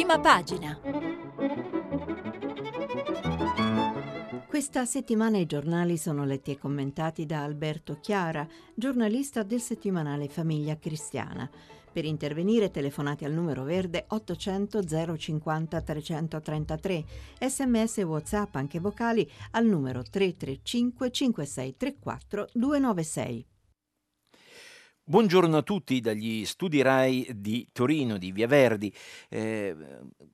Prima pagina. Questa settimana i giornali sono letti e commentati da Alberto Chiara, giornalista del settimanale Famiglia Cristiana. Per intervenire telefonate al numero verde 800 050 333, sms e whatsapp anche vocali al numero 335 5634 296. Buongiorno a tutti dagli studi RAI di Torino, di Via Verdi. Eh,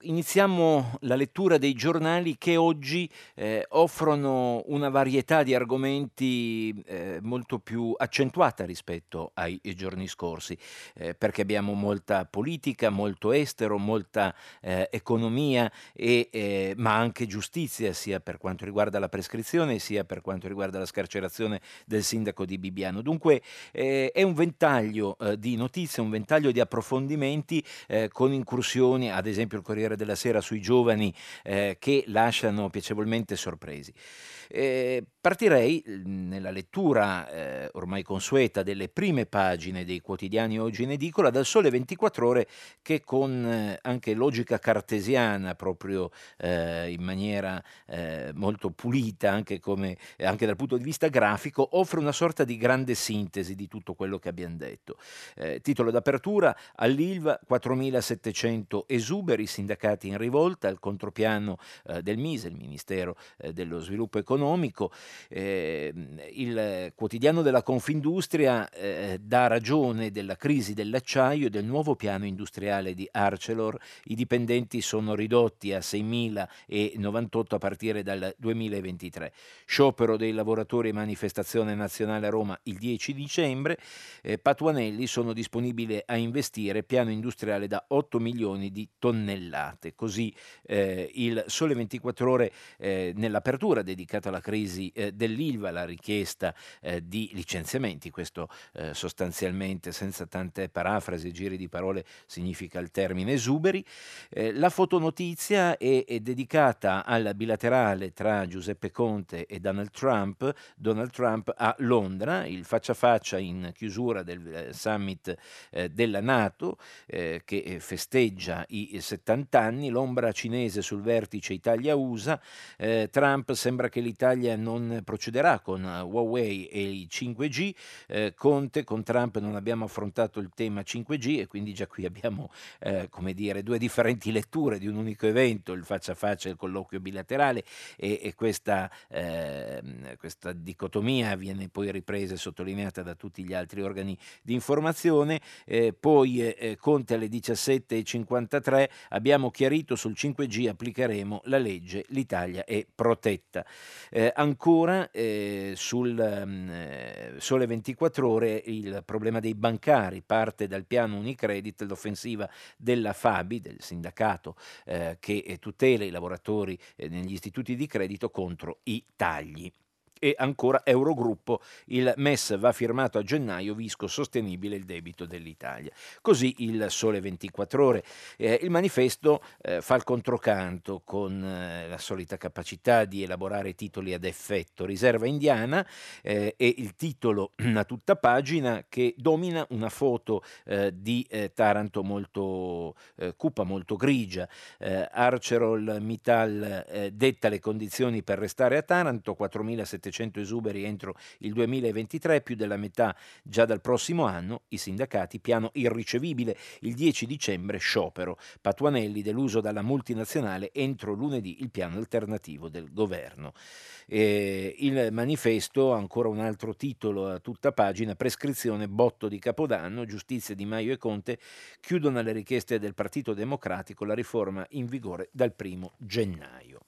iniziamo la lettura dei giornali che oggi eh, offrono una varietà di argomenti eh, molto più accentuata rispetto ai giorni scorsi, eh, perché abbiamo molta politica, molto estero, molta eh, economia, e, eh, ma anche giustizia, sia per quanto riguarda la prescrizione, sia per quanto riguarda la scarcerazione del sindaco di Bibbiano. Dunque è un ventaglio ventaglio eh, di notizie, un ventaglio di approfondimenti eh, con incursioni, ad esempio il Corriere della Sera sui giovani eh, che lasciano piacevolmente sorpresi. Eh, partirei mhmm, nella lettura eh, ormai consueta delle prime pagine dei quotidiani oggi in edicola dal Sole 24 ore che con eh, anche logica cartesiana, proprio in maniera molto pulita, anche, come, anche, dal punto di vista grafico, offre una sorta di grande sintesi di tutto quello che abbiamo detto. Eh, titolo d'apertura, all'ILVA 4.700 esuberi, sindacati in rivolta, al contropiano eh, del MISE, il Ministero dello Sviluppo Economico, economico. Eh, il quotidiano della Confindustria eh, dà ragione della crisi dell'acciaio e del nuovo piano industriale di Arcelor. I dipendenti sono ridotti a 6.098 a partire dal 2023. Sciopero dei lavoratori e manifestazione nazionale a Roma il 10 dicembre. Eh, Patuanelli sono disponibili a investire piano industriale da 8 milioni di tonnellate. Così eh, il Sole 24 ore eh, nell'apertura dedicata alla crisi eh, dell'ILVA, la richiesta eh, di licenziamenti, questo eh, sostanzialmente senza tante parafrasi e giri di parole significa il termine esuberi. Eh, la fotonotizia è, è dedicata al bilaterale tra Giuseppe Conte e Donald Trump, Donald Trump a Londra, il faccia a faccia in chiusura del eh, summit eh, della Nato che festeggia i 70 anni, l'ombra cinese sul vertice Italia-USA, Trump sembra che l'Italia non procederà con eh, Huawei e il 5G. Eh, Conte con Trump non abbiamo affrontato il tema 5G e quindi già qui abbiamo eh, come dire, due differenti letture di un unico evento, il faccia a faccia e il colloquio bilaterale e, e questa, eh, questa, dicotomia viene poi ripresa e sottolineata da tutti gli altri organi di informazione. Eh, poi eh, Conte alle 17.53 abbiamo chiarito sul 5G applicheremo la legge, l'Italia è protetta. Eh, ancora eh, sul mm, eh, Sole 24 ore il problema dei bancari parte dal piano Unicredit, l'offensiva della Fabi, del sindacato eh, che tutela i lavoratori eh, negli istituti di credito contro i tagli e ancora Eurogruppo, il MES va firmato a gennaio, Visco sostenibile il debito dell'Italia. Così il Sole 24 ore. Eh, il manifesto eh, fa il controcanto con eh, la solita capacità di elaborare titoli ad effetto. Riserva indiana eh, e il titolo a tutta pagina che domina una foto eh, di eh, Taranto molto cupa, molto grigia. Arcerol Mittal detta le condizioni per restare a Taranto, 4700 700 esuberi entro il 2023, più della metà già dal prossimo anno, i sindacati piano irricevibile, il 10 dicembre sciopero, Patuanelli deluso dalla multinazionale entro lunedì il piano alternativo del governo. Eh, il manifesto, ancora un altro titolo a tutta pagina, prescrizione botto di Capodanno, giustizia di Maio e Conte chiudono le richieste del Partito Democratico la riforma in vigore dal primo gennaio.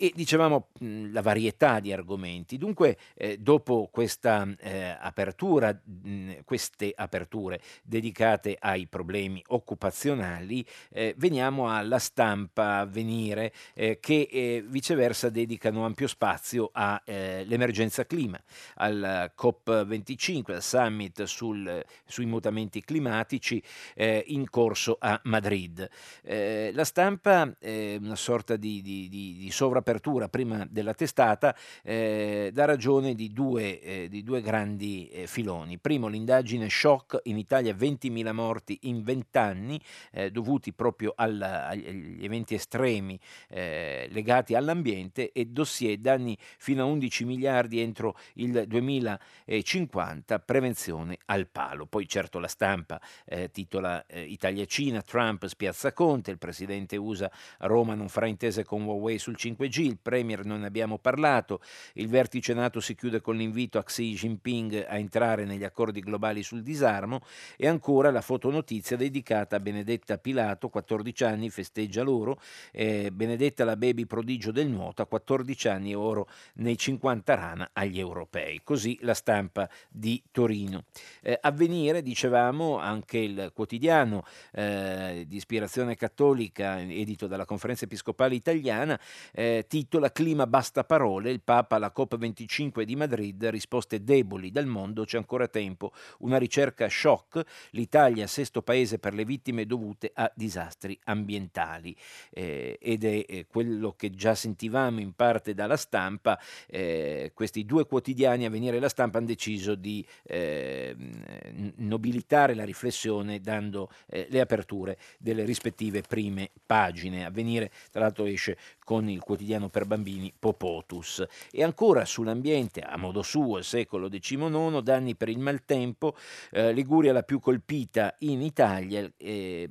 E dicevamo mh, la varietà di argomenti. Dunque, eh, dopo questa eh, apertura, mh, queste aperture dedicate ai problemi occupazionali, eh, veniamo alla stampa avvenire eh, che eh, viceversa dedicano ampio spazio all'emergenza eh, clima, al COP25, al summit sul, sui mutamenti climatici in corso a Madrid. la stampa una sorta di, di, di, di sovrapposizione d'apertura prima della testata eh, dà ragione di due, eh, di due grandi eh, filoni. Primo, l'indagine shock, in Italia 20.000 morti in 20 anni, eh, dovuti proprio al, agli eventi estremi eh, legati all'ambiente e dossier danni fino a 11 miliardi entro il 2050, prevenzione al palo. Poi certo la stampa eh, titola Italia-Cina, Trump spiazza Conte, il presidente USA Roma non farà intese con Huawei sul 5G, il Premier non ne abbiamo parlato, il vertice NATO si chiude con l'invito a Xi Jinping a entrare negli accordi globali sul disarmo e ancora la fotonotizia dedicata a Benedetta Pilato, 14 anni, festeggia loro, eh, Benedetta la baby prodigio del nuoto, a 14 anni oro nei 50 rana agli europei. Così la stampa di Torino. Eh, avvenire, dicevamo, anche il quotidiano eh, di ispirazione cattolica edito dalla Conferenza Episcopale Italiana, eh, titola Clima basta parole, il Papa alla COP25 di Madrid, risposte deboli dal mondo, c'è ancora tempo, una ricerca shock, l'Italia sesto paese per le vittime dovute a disastri ambientali eh, ed è eh, quello che già sentivamo in parte dalla stampa, eh, questi due quotidiani a venire la stampa hanno deciso di ehm, nobilitare la riflessione dando eh, le aperture delle rispettive prime pagine. Avvenire, tra l'altro, esce con il quotidiano per bambini Popotus. E ancora sull'ambiente, a modo suo, secolo XIX, danni per il maltempo, eh, Liguria la più colpita in Italia eh,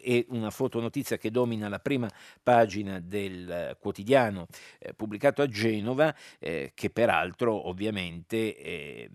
e una fotonotizia che domina la prima pagina del quotidiano eh, pubblicato a Genova, eh, che peraltro ovviamente eh,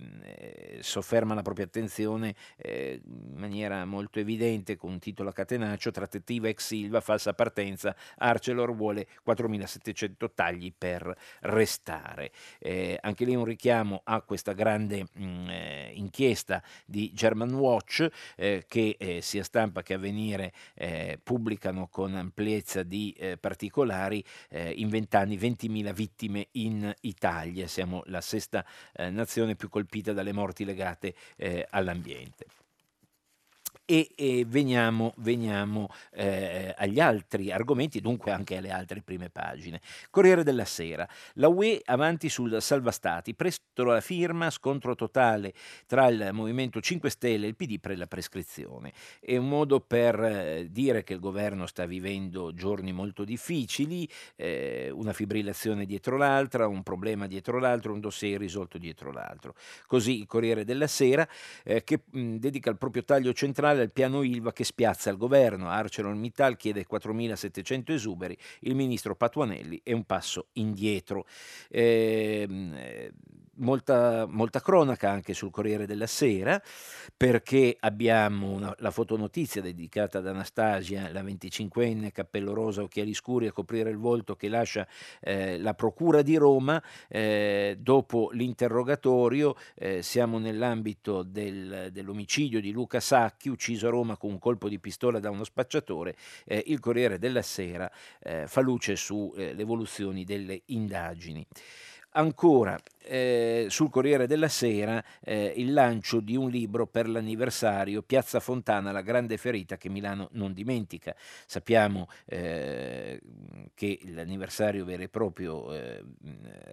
sofferma la propria attenzione eh, in maniera molto evidente con un titolo a catenaccio, trattativa ex Silva, falsa partenza, Arcelor vuole 4.700 tagli per restare. Eh, anche lì un richiamo a questa grande mh, mm, eh, inchiesta di German Watch eh, che eh, sia stampa che avvenire eh, pubblicano con ampiezza di particolari in vent'anni 20.000 vittime in Italia. Siamo la sesta nazione più colpita dalle morti legate all'ambiente e, e veniamo, veniamo eh, agli altri argomenti, dunque anche alle altre prime pagine. Corriere della Sera, la UE avanti sul salva stati, presto la firma, scontro totale tra il Movimento 5 Stelle e il PD per la prescrizione. È un modo per eh, dire che il governo sta vivendo giorni molto difficili, eh, una fibrillazione dietro l'altra, un problema dietro l'altro, un dossier risolto dietro l'altro. Così il Corriere della Sera, eh, che mh, dedica il proprio taglio centrale al piano Ilva che spiazza il governo. ArcelorMittal chiede 4.700 esuberi, il ministro Patuanelli è un passo indietro. Eh, molta, molta, cronaca anche sul Corriere della Sera, perché abbiamo una, la fotonotizia dedicata ad Anastasia, la 25enne, cappello rosa, occhiali scuri a coprire il volto, che lascia eh, la Procura di Roma. Eh, dopo l'interrogatorio eh, siamo nell'ambito del, dell'omicidio di Luca Sacchi, ucciso a Roma con un colpo di pistola da uno spacciatore. Eh, il Corriere della Sera eh, fa luce sulle eh, evoluzioni delle indagini. Ancora, eh, sul Corriere della Sera eh, il lancio di un libro per l'anniversario Piazza Fontana, la grande ferita che Milano non dimentica. Sappiamo eh, che l'anniversario vero e proprio eh,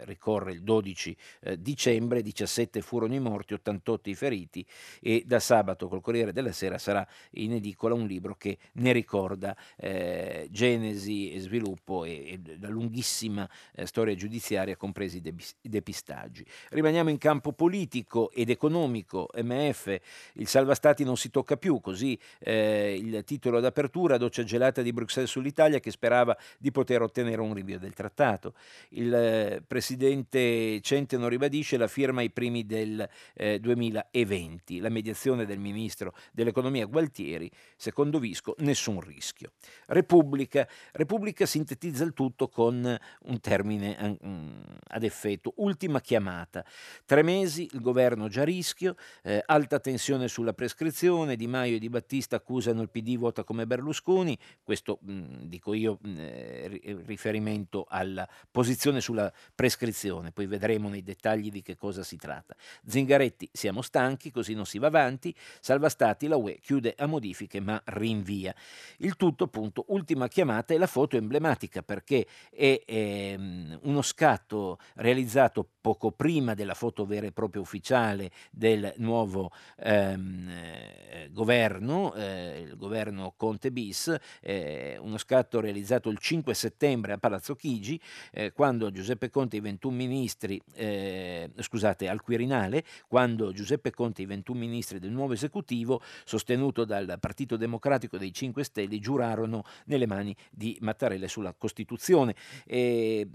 ricorre il 12 eh, dicembre, 17 furono i morti, 88 i feriti e da sabato col Corriere della Sera sarà in edicola un libro che ne ricorda eh, genesi e sviluppo e, e la lunghissima storia giudiziaria compresi i depistaggi sondaggi. Rimaniamo in campo politico ed economico. MF, il salva stati non si tocca più, così eh, il titolo d'apertura, doccia gelata di Bruxelles sull'Italia che sperava di poter ottenere un rinvio del trattato. Il eh, presidente Centeno ribadisce la firma ai primi del eh, 2020. La mediazione del ministro dell'economia Gualtieri, secondo Visco, nessun rischio. Repubblica, Repubblica sintetizza il tutto con un termine mm, ad effetto, ultima chiamata chiamata. Tre mesi, il governo già a rischio, eh, alta tensione sulla prescrizione, Di Maio e Di Battista accusano il PD vota come Berlusconi, questo mh, dico io mh, eh, riferimento alla posizione sulla prescrizione, poi vedremo nei dettagli di che cosa si tratta. Zingaretti, siamo stanchi, così non si va avanti, salva stati, la UE chiude a modifiche ma rinvia. Il tutto appunto, ultima chiamata e la foto emblematica perché è ehm, uno scatto realizzato poco prima della foto vera e propria ufficiale del nuovo ehm, eh, governo, eh, il governo Conte bis, eh, uno scatto realizzato il 5 settembre a Palazzo Chigi, eh, quando Giuseppe Conte e i 21 ministri, eh, scusate, al Quirinale, quando Giuseppe Conte e i 21 ministri del nuovo esecutivo, sostenuto dal Partito Democratico dei 5 Stelle, giurarono nelle mani di Mattarella sulla Costituzione. E,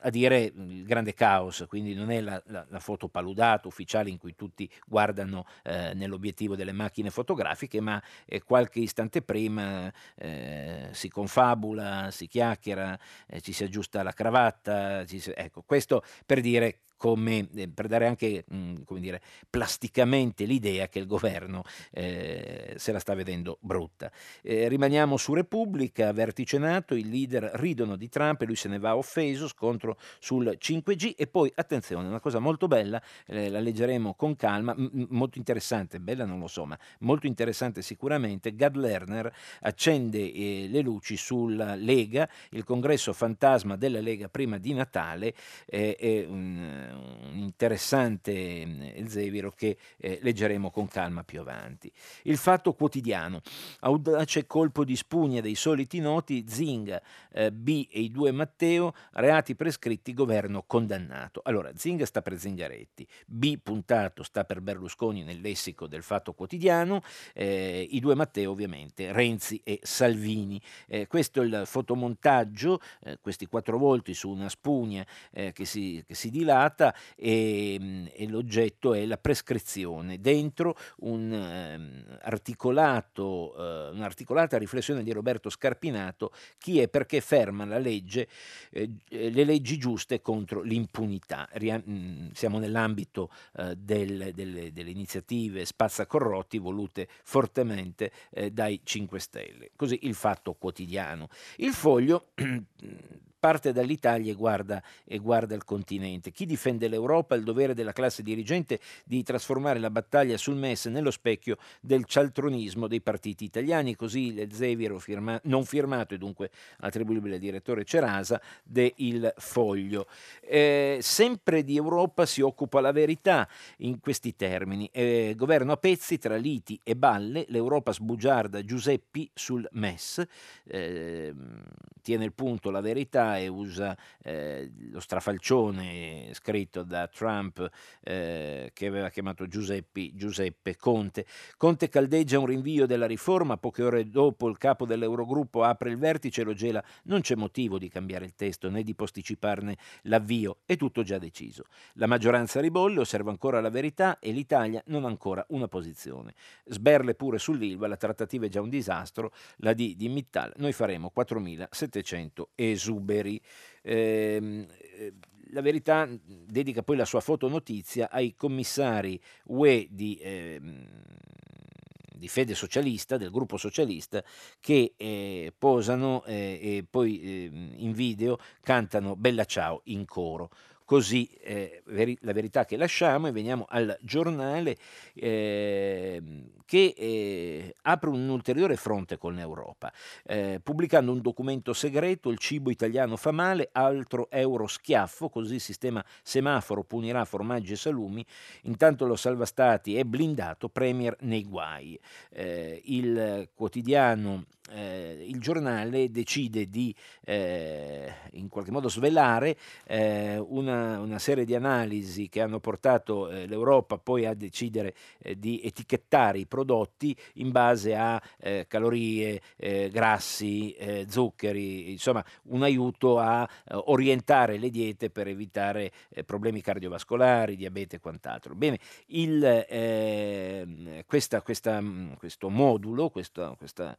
a dire il grande caos, quindi non è la, la, la foto paludata ufficiale in cui tutti guardano eh, nell'obiettivo delle macchine fotografiche, ma eh, qualche istante prima eh, si confabula, si chiacchiera, eh, ci si aggiusta la cravatta, si, ecco, questo per dire come, eh, per dare anche mh, mm, dire, plasticamente l'idea che il governo eh, se la sta vedendo brutta. Eh, rimaniamo su Repubblica, vertice NATO, i leader ridono di Trump e lui se ne va offeso, scontro sul 5G e poi attenzione, una cosa molto bella, eh, la leggeremo con calma, m- molto interessante, bella non lo so, ma molto interessante sicuramente, Gad Lerner accende eh, le luci sulla Lega, il congresso fantasma della Lega prima di Natale, è un un interessante Elzeviro che eh, leggeremo con calma più avanti. Il fatto quotidiano, audace colpo di spugna dei soliti noti, Zing, eh, B e i due Matteo, reati prescritti, governo condannato. Allora, Zing sta per Zingaretti, B puntato sta per Berlusconi nel lessico del fatto quotidiano, eh, i due Matteo ovviamente, Renzi e Salvini. Eh, questo è il fotomontaggio, eh, questi quattro volti su una spugna eh, che si, che si dilata, tratta e, ehm, e l'oggetto è la prescrizione. Dentro un, um, articolato, uh, un'articolata riflessione di Roberto Scarpinato, chi è perché ferma la legge, eh, le leggi giuste contro l'impunità. Ria- mh, mm, siamo nell'ambito uh, del, delle, delle, iniziative spazza corrotti volute fortemente eh, dai 5 Stelle. Così il fatto quotidiano. Il foglio parte dall'Italia e guarda, e guarda il continente. Chi difende l'Europa ha il dovere della classe dirigente di trasformare la battaglia sul MES nello specchio del cialtronismo dei partiti italiani, così il Zeviro firma, non firmato e dunque attribuibile al direttore Cerasa de Il Foglio. Eh, sempre di Europa si occupa la verità in questi termini. Eh, governo a pezzi tra liti e balle, l'Europa sbugiarda Giuseppi sul MES, eh, tiene il punto la verità e usa eh, lo strafalcione scritto da Trump eh, che aveva chiamato Giuseppe, Giuseppe Conte. Conte caldeggia un rinvio della riforma, poche ore dopo il capo dell'Eurogruppo apre il vertice e lo gela. Non c'è motivo di cambiare il testo né di posticiparne l'avvio, è tutto già deciso. La maggioranza ribolle, osserva ancora la verità e l'Italia non ha ancora una posizione. Sberle pure sull'Ilva, la trattativa è già un disastro, la D di Mittal, noi faremo 4.700 esuberi numeri. Ehm, eh, la verità dedica poi la sua fotonotizia ai commissari UE di, eh, di fede socialista, del gruppo socialista, che eh, posano eh, e poi ehm, in video cantano Bella Ciao in coro così eh, veri- la verità che lasciamo e veniamo al giornale eh, che eh, apre un ulteriore fronte con l'Europa, eh, pubblicando un documento segreto, il cibo italiano fa male, altro euro schiaffo, così il sistema semaforo punirà formaggi e salumi, intanto lo salva stati è blindato, Premier nei guai. Eh, il quotidiano eh, il giornale decide di eh, in qualche modo svelare eh, una, una, serie di analisi che hanno portato eh, l'Europa poi a decidere eh, di etichettare i prodotti in base a eh, calorie, grassi, zuccheri, insomma un aiuto a orientare le diete per evitare problemi cardiovascolari, diabete e quant'altro. Bene, il, questa, questa, questo modulo, questo, questa,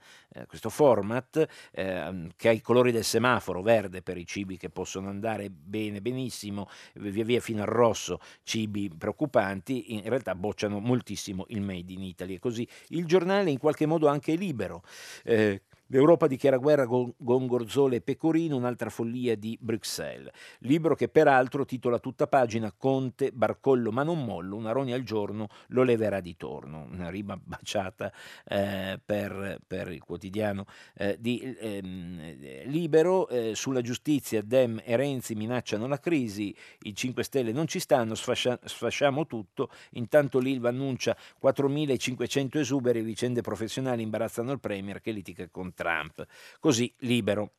questo format eh, che ha i colori del semaforo, verde per i cibi che possono andare bene, benissimo, via via fino al rosso, cibi preoccupanti, in realtà bocciano moltissimo il Made in Italy e così il giornale in qualche modo anche libero. Eh, L'Europa dichiara guerra con Gorgonzola e Pecorino, un'altra follia di Bruxelles. Libro che peraltro titola tutta pagina Conte, Barcollo ma non mollo, una rogna al giorno lo leverà di torno. Una rima baciata eh, per, per, il quotidiano eh, di eh, Libero. Sulla giustizia Dem e Renzi minacciano la crisi, i 5 Stelle non ci stanno, sfascia, sfasciamo tutto. Intanto l'Ilva annuncia 4.500 esuberi, vicende professionali imbarazzano il Premier che litiga con Trump. Così libero.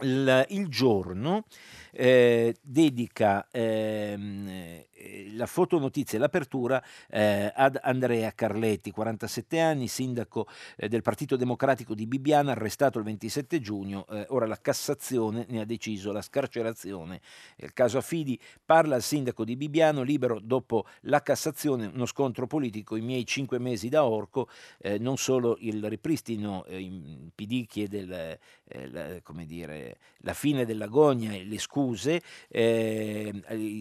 Il, il giorno eh, dedica ehm, eh, la fotonotizia e l'apertura eh, ad Andrea Carletti, 47 anni, sindaco eh, del Partito Democratico di Bibbiana, arrestato il 27 giugno. Eh, ora la Cassazione ne ha deciso la scarcerazione. Il caso Affidi parla al sindaco di Bibbiano, libero dopo la Cassazione, uno scontro politico, i miei cinque mesi da orco, eh, non solo il ripristino, in PD chiede la, come dire, la fine dell'agonia e le scuse,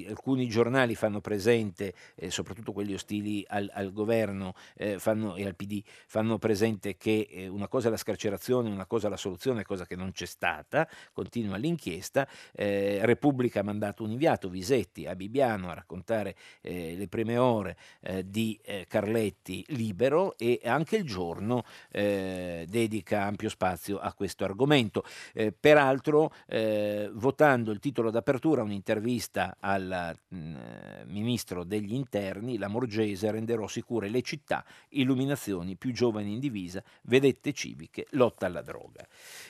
alcuni giornali fanno presente, eh, soprattutto quelli ostili al, al governo eh, fanno, e al PD, fanno presente che eh, una cosa è la scarcerazione, una cosa è la soluzione, cosa che non c'è stata, continua l'inchiesta. Eh, Repubblica ha mandato un inviato, Visetti, a Bibbiano a raccontare eh, le prime ore eh, di Carletti libero e anche il giorno dedica ampio spazio a questo argomento. peraltro, votando il titolo d'apertura, un'intervista al mh, ministro degli interni, la Morgese renderò sicure le città, illuminazioni, più giovani in divisa, vedette civiche, lotta alla droga.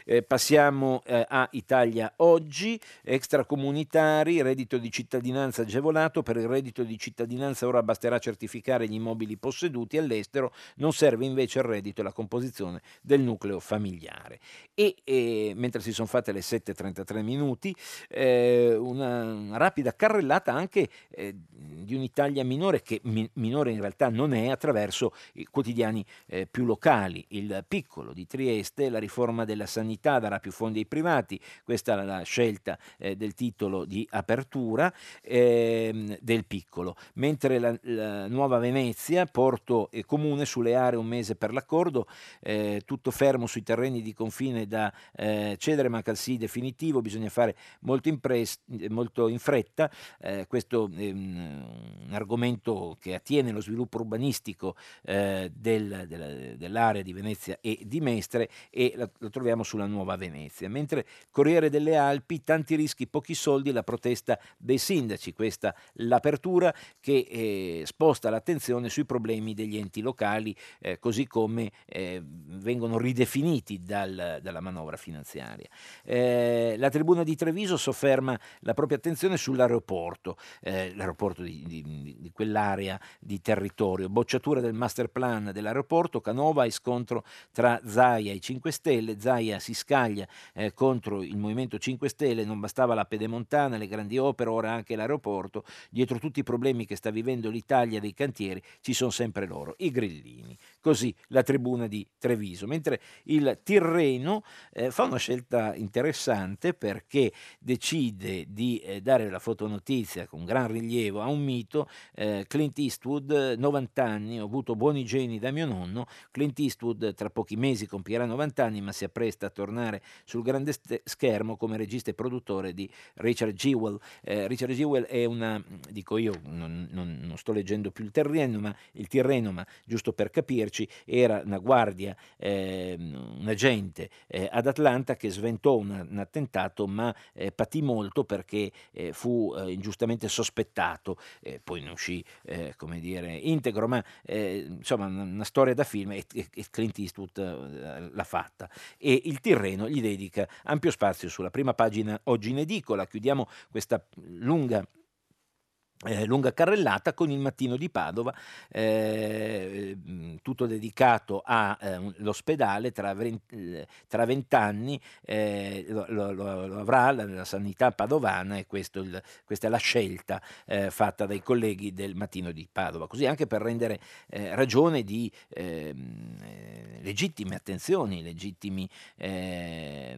Eh, passiamo eh, a Italia oggi, extracomunitari, reddito di cittadinanza agevolato, per il reddito di cittadinanza ora basterà certificare gli immobili posseduti all'estero, non serve invece il reddito e la composizione del nucleo familiare. E eh, mentre si sono fatte le 7.33 minuti, eh, una, una, rapida carrellata anche eh, di un'Italia minore che mi, minore in realtà non è attraverso i quotidiani eh, più locali. Il piccolo di Trieste, la riforma della sanità darà più fondi ai privati, questa è la scelta eh, del titolo di apertura eh, del piccolo, mentre la, la, nuova Venezia, porto e comune sulle aree un mese per l'accordo, eh, tutto fermo sui terreni di confine da eh, cedere, manca il sì definitivo, bisogna fare molto in, pres- molto in fretta, eh, questo ehm, un argomento che attiene allo sviluppo urbanistico eh, del, della, dell'area di Venezia e di Mestre e lo, lo troviamo sulla nuova Venezia. Mentre Corriere delle Alpi, tanti rischi, pochi soldi, la protesta dei sindaci, questa l'apertura che eh, sposta l'attenzione sui problemi degli enti locali, eh, così come eh, vengono ridefiniti dal, dalla manovra finanziaria. Eh, la tribuna di Treviso sofferma la propria attenzione sull'aeroporto. Eh, l'aeroporto di, di, di, quell'area di territorio. Bocciatura del master plan dell'aeroporto, Canova e scontro tra Zaia e 5 Stelle. Zaia si scaglia eh, contro il Movimento 5 Stelle, non bastava la pedemontana, le grandi opere, ora anche l'aeroporto. Dietro tutti i problemi che sta vivendo l'Italia dei cantieri ci sono sempre loro, i grillini. Così la tribuna di Treviso. Mentre il Tirreno eh, fa una scelta interessante perché decide di eh, dare la fotonotizia con gran rilievo a un mito, eh, Clint Eastwood, 90 anni, ho avuto buoni geni da mio nonno, Clint Eastwood tra pochi mesi compierà 90 anni ma si appresta a tornare sul grande st- schermo come regista e produttore di Richard Jewell. Eh, Richard Jewell è una, dico io, non, non, non, sto leggendo più il Tirreno, ma il Tirreno, ma giusto per capirci, era una guardia, eh, un agente eh, ad Atlanta che sventò un, un attentato ma eh, patì molto perché eh, fu eh, ingiustamente sospettato, poi ne uscì come dire, integro, ma insomma una storia da film e, e Clint Eastwood l'ha fatta. E il Tirreno gli dedica ampio spazio sulla prima pagina oggi in edicola, chiudiamo questa lunga eh, lunga carrellata con il mattino di Padova, eh, tutto dedicato all'ospedale, eh, tra, tra vent'anni eh, lo, lo, lo, avrà la, la, sanità padovana e il, questa è la scelta eh, fatta dai colleghi del mattino di Padova, così anche per rendere eh, ragione di ehm, legittime attenzioni, legittimi, eh,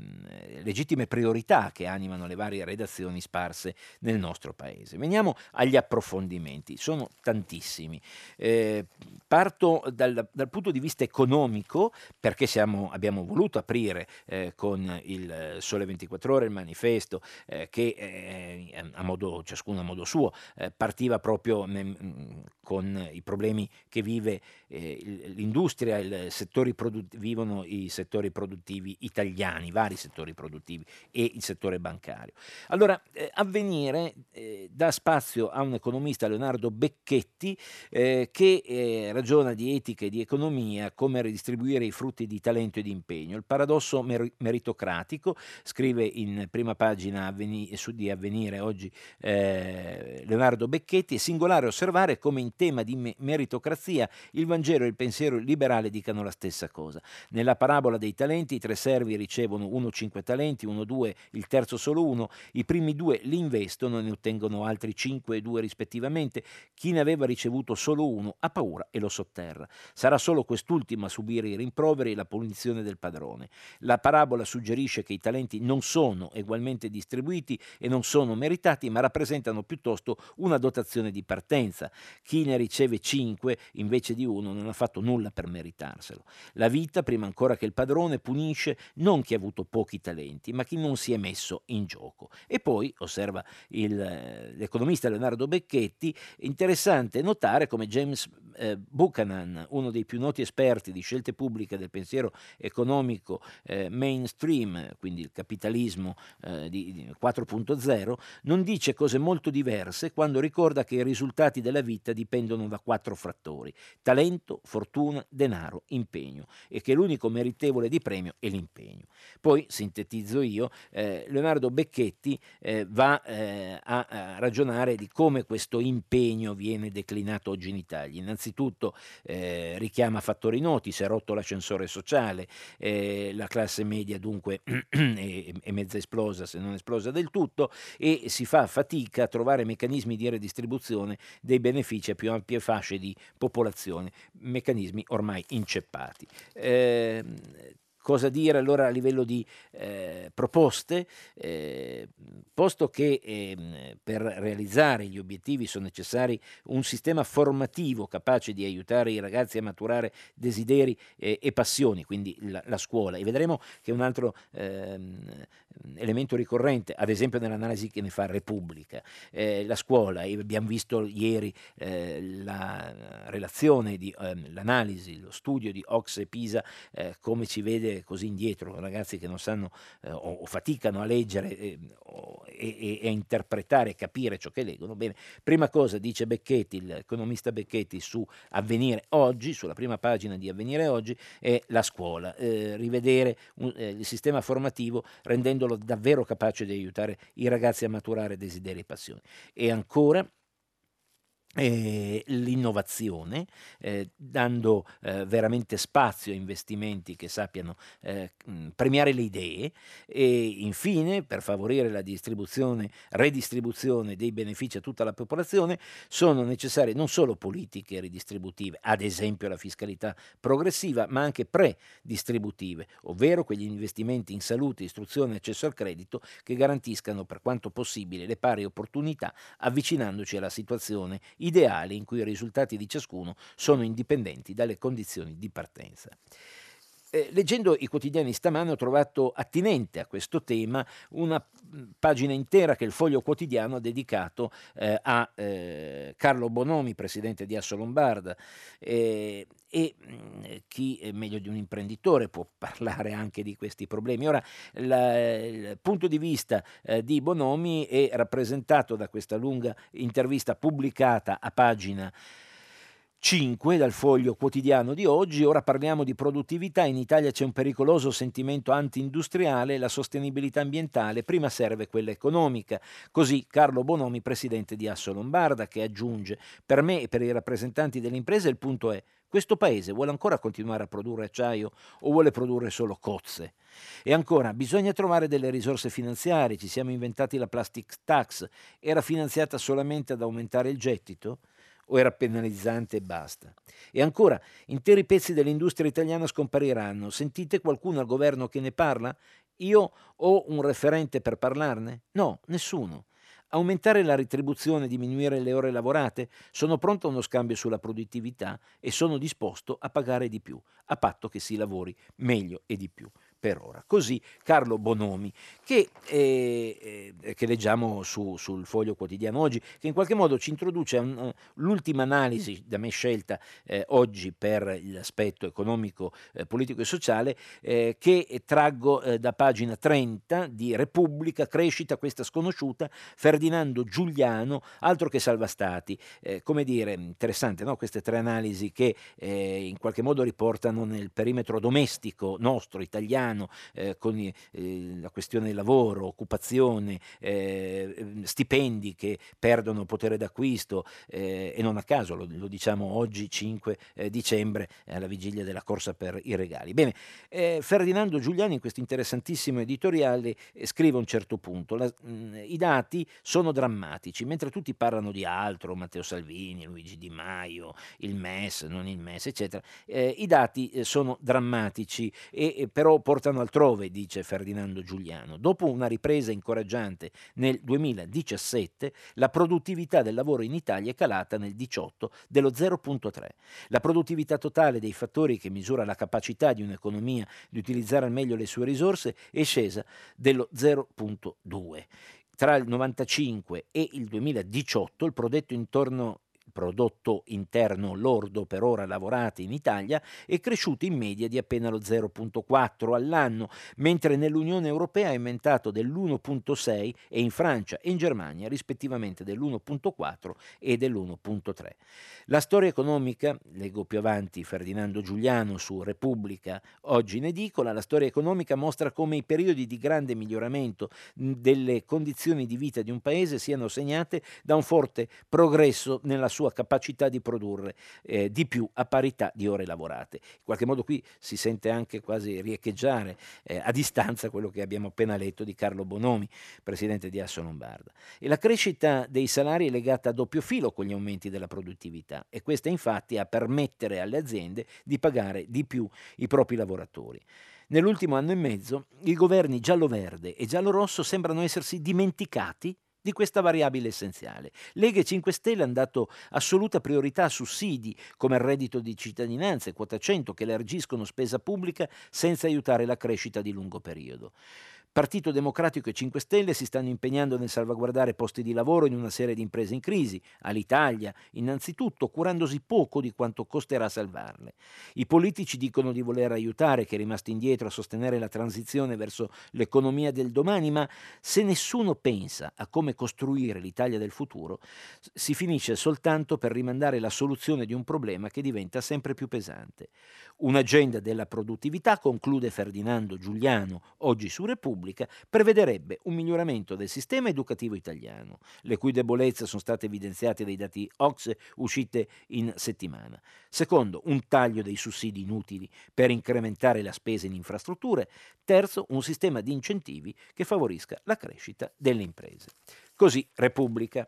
legittime priorità che animano le varie redazioni sparse nel nostro paese. Veniamo agli approfondimenti, sono tantissimi. Eh, parto dal, dal, punto di vista economico, perché siamo, abbiamo voluto aprire eh, con il Sole 24 Ore, il manifesto, eh, che eh, a modo, ciascuno a modo suo eh, partiva proprio ne, con i problemi che vive l'industria, il prodotti- vivono i settori produttivi italiani, vari settori produttivi e il settore bancario. Allora, eh, Avvenire eh, dà spazio a un economista, Leonardo Becchetti, eh, che eh, ragiona di etica e di economia, come ridistribuire i frutti di talento e di impegno. Il paradosso mer- meritocratico, scrive in prima pagina avveni- su di Avvenire oggi eh, Leonardo Becchetti, è singolare osservare come in tema di me- meritocrazia il Vangelo e il pensiero liberale dicano la stessa cosa. Nella parabola dei talenti i tre servi ricevono uno cinque talenti, uno due, il terzo solo uno, i primi due li investono e ne ottengono altri cinque due rispettivamente, chi ne aveva ricevuto solo uno ha paura e lo sotterra. Sarà solo quest'ultimo a subire i rimproveri e la punizione del padrone. La parabola suggerisce che i talenti non sono ugualmente distribuiti e non sono meritati, ma rappresentano piuttosto una dotazione di partenza. Chi ne riceve cinque invece di uno non ha fatto nulla per meritarselo. La vita, prima ancora che il padrone, punisce non chi ha avuto pochi talenti, ma chi non si è messo in gioco. E poi, osserva il, l'economista Leonardo Becchetti, interessante notare come James eh, Buchanan, uno dei più noti esperti di scelte pubbliche del pensiero economico eh, mainstream, quindi il capitalismo eh, di, di 4.0, non dice cose molto diverse quando ricorda che i risultati della vita dipendono da quattro fattori: talento, fortuna, denaro, impegno e che l'unico meritevole di premio è l'impegno. Poi, sintetizzo io, eh, Leonardo Becchetti eh, va eh, a, a, ragionare di come questo impegno viene declinato oggi in Italia. Innanzitutto eh, richiama fattori noti, si è rotto l'ascensore sociale, eh, la classe media dunque è, è mezza esplosa se non esplosa del tutto e si fa fatica a trovare meccanismi di redistribuzione dei benefici a più ampie fasce di popolazione, meccanismi ormai inceppati. Eh, Cosa dire allora a livello di eh, proposte? Eh, posto che eh, per realizzare gli obiettivi sono necessari un sistema formativo capace di aiutare i ragazzi a maturare desideri e passioni, quindi la, la, scuola. E vedremo che un altro ehm, elemento ricorrente, ad esempio nell'analisi che ne fa Repubblica, eh, la scuola, e abbiamo visto ieri eh, la relazione, di, ehm, l'analisi, lo studio di Ox e Pisa, eh, come ci vede così indietro, ragazzi che non sanno eh, o, o, faticano a leggere eh, o, e, e, a interpretare e capire ciò che leggono. Bene, prima cosa dice Becchetti, l'economista Becchetti su Avvenire oggi, sulla prima pagina di Avvenire oggi, è la scuola, eh, rivedere un, eh, il sistema formativo rendendolo davvero capace di aiutare i ragazzi a maturare desideri e passioni. E ancora l'innovazione, eh, dando eh, veramente spazio a investimenti che sappiano eh, premiare le idee e infine per favorire la distribuzione, redistribuzione dei benefici a tutta la popolazione sono necessarie non solo politiche ridistributive, ad esempio la fiscalità progressiva, ma anche predistributive, ovvero quegli investimenti in salute, istruzione e accesso al credito che garantiscano per quanto possibile le pari opportunità avvicinandoci alla situazione ideali in cui i risultati di ciascuno sono indipendenti dalle condizioni di partenza. Eh, leggendo i quotidiani stamane ho trovato attinente a questo tema una mm, pagina intera che il Foglio Quotidiano ha dedicato eh, a eh, Carlo Bonomi, presidente di Asso Lombarda, eh, e mh, mm, chi è meglio di un imprenditore può parlare anche di questi problemi. Ora, la, il punto di vista eh, di Bonomi è rappresentato da questa lunga intervista pubblicata a pagina 5 dal foglio quotidiano di oggi. Ora parliamo di produttività. In Italia c'è un pericoloso sentimento anti-industriale, la sostenibilità ambientale prima serve quella economica. Così Carlo Bonomi, presidente di Asso Lombarda, che aggiunge: Per me e per i rappresentanti delle imprese il punto è questo paese vuole ancora continuare a produrre acciaio o vuole produrre solo cozze? E ancora, bisogna trovare delle risorse finanziarie, ci siamo inventati la plastic tax, era finanziata solamente ad aumentare il gettito? O era penalizzante e basta? E ancora, interi pezzi dell'industria italiana scompariranno. Sentite qualcuno al governo che ne parla? Io ho un referente per parlarne? No, nessuno. Aumentare la retribuzione, diminuire le ore lavorate? Sono pronto a uno scambio sulla produttività e sono disposto a pagare di più, a patto che si lavori meglio e di più per ora. Così Carlo Bonomi, che, eh, eh, che leggiamo su, sul foglio quotidiano oggi, che in qualche modo ci introduce un, uh, l'ultima analisi da me scelta eh, oggi per l'aspetto economico, eh, politico e sociale, eh, che traggo eh, da pagina 30 di Repubblica, crescita questa sconosciuta, Ferdinando Giuliano, altro che salva stati. come dire, interessante no? queste tre analisi che in qualche modo riportano nel perimetro domestico nostro, italiano, italiano eh, con eh, la questione del lavoro, occupazione, eh, stipendi che perdono potere d'acquisto eh, e non a caso lo, lo diciamo oggi 5 eh, dicembre alla vigilia della corsa per i regali. Bene, eh, Ferdinando Giuliani in questo interessantissimo editoriale scrive a un certo punto, la, mh, i dati sono drammatici, mentre tutti parlano di altro, Matteo Salvini, Luigi Di Maio, il MES, non il MES, eccetera, i dati sono drammatici. E, e però portano portano altrove, dice Ferdinando Giuliano. Dopo una ripresa incoraggiante nel 2017, la produttività del lavoro in Italia è calata nel 2018 dello 0,3. La produttività totale dei fattori che misura la capacità di un'economia di utilizzare al meglio le sue risorse è scesa dello 0,2 tra il 95 e il 2018 il prodotto intorno prodotto interno lordo per ora lavorate in Italia è cresciuto in media di appena lo 0,4 all'anno, mentre nell'Unione Europea è aumentato dell'1,6 e in Francia e in Germania rispettivamente dell'1,4 e dell'1,3. La storia economica, leggo più avanti Ferdinando Giuliano su Repubblica, oggi in edicola, la storia economica mostra come i periodi di grande miglioramento delle condizioni di vita di un paese siano segnate da un forte progresso nella sua sua capacità di produrre eh, di più a parità di ore lavorate. In qualche modo qui si sente anche quasi riecheggiare eh, a distanza quello che abbiamo appena letto di Carlo Bonomi, presidente di Asso Lombarda. E la crescita dei salari è legata a doppio filo con gli aumenti della produttività e questa infatti a permettere alle aziende di pagare di più i propri lavoratori. Nell'ultimo anno e mezzo i governi giallo-verde e giallo-rosso sembrano essersi dimenticati di questa variabile essenziale. Lega e 5 Stelle hanno dato assoluta priorità a sussidi come il reddito di cittadinanza e quota 100 che elargiscono spesa pubblica senza aiutare la crescita di lungo periodo. Partito Democratico e 5 Stelle si stanno impegnando nel salvaguardare posti di lavoro in una serie di imprese in crisi, all'Italia innanzitutto, curandosi poco di quanto costerà salvarle. I politici dicono di voler aiutare chi è rimasto indietro a sostenere la transizione verso l'economia del domani, ma se nessuno pensa a come costruire l'Italia del futuro, si finisce soltanto per rimandare la soluzione di un problema che diventa sempre più pesante. Un'agenda della produttività, conclude Ferdinando Giuliano oggi su Repubblica, Repubblica prevederebbe un miglioramento del sistema educativo italiano, le cui debolezze sono state evidenziate dai dati OXE uscite in settimana. Secondo, un taglio dei sussidi inutili per incrementare la spesa in infrastrutture. Terzo, un sistema di incentivi che favorisca la crescita delle imprese. Così Repubblica.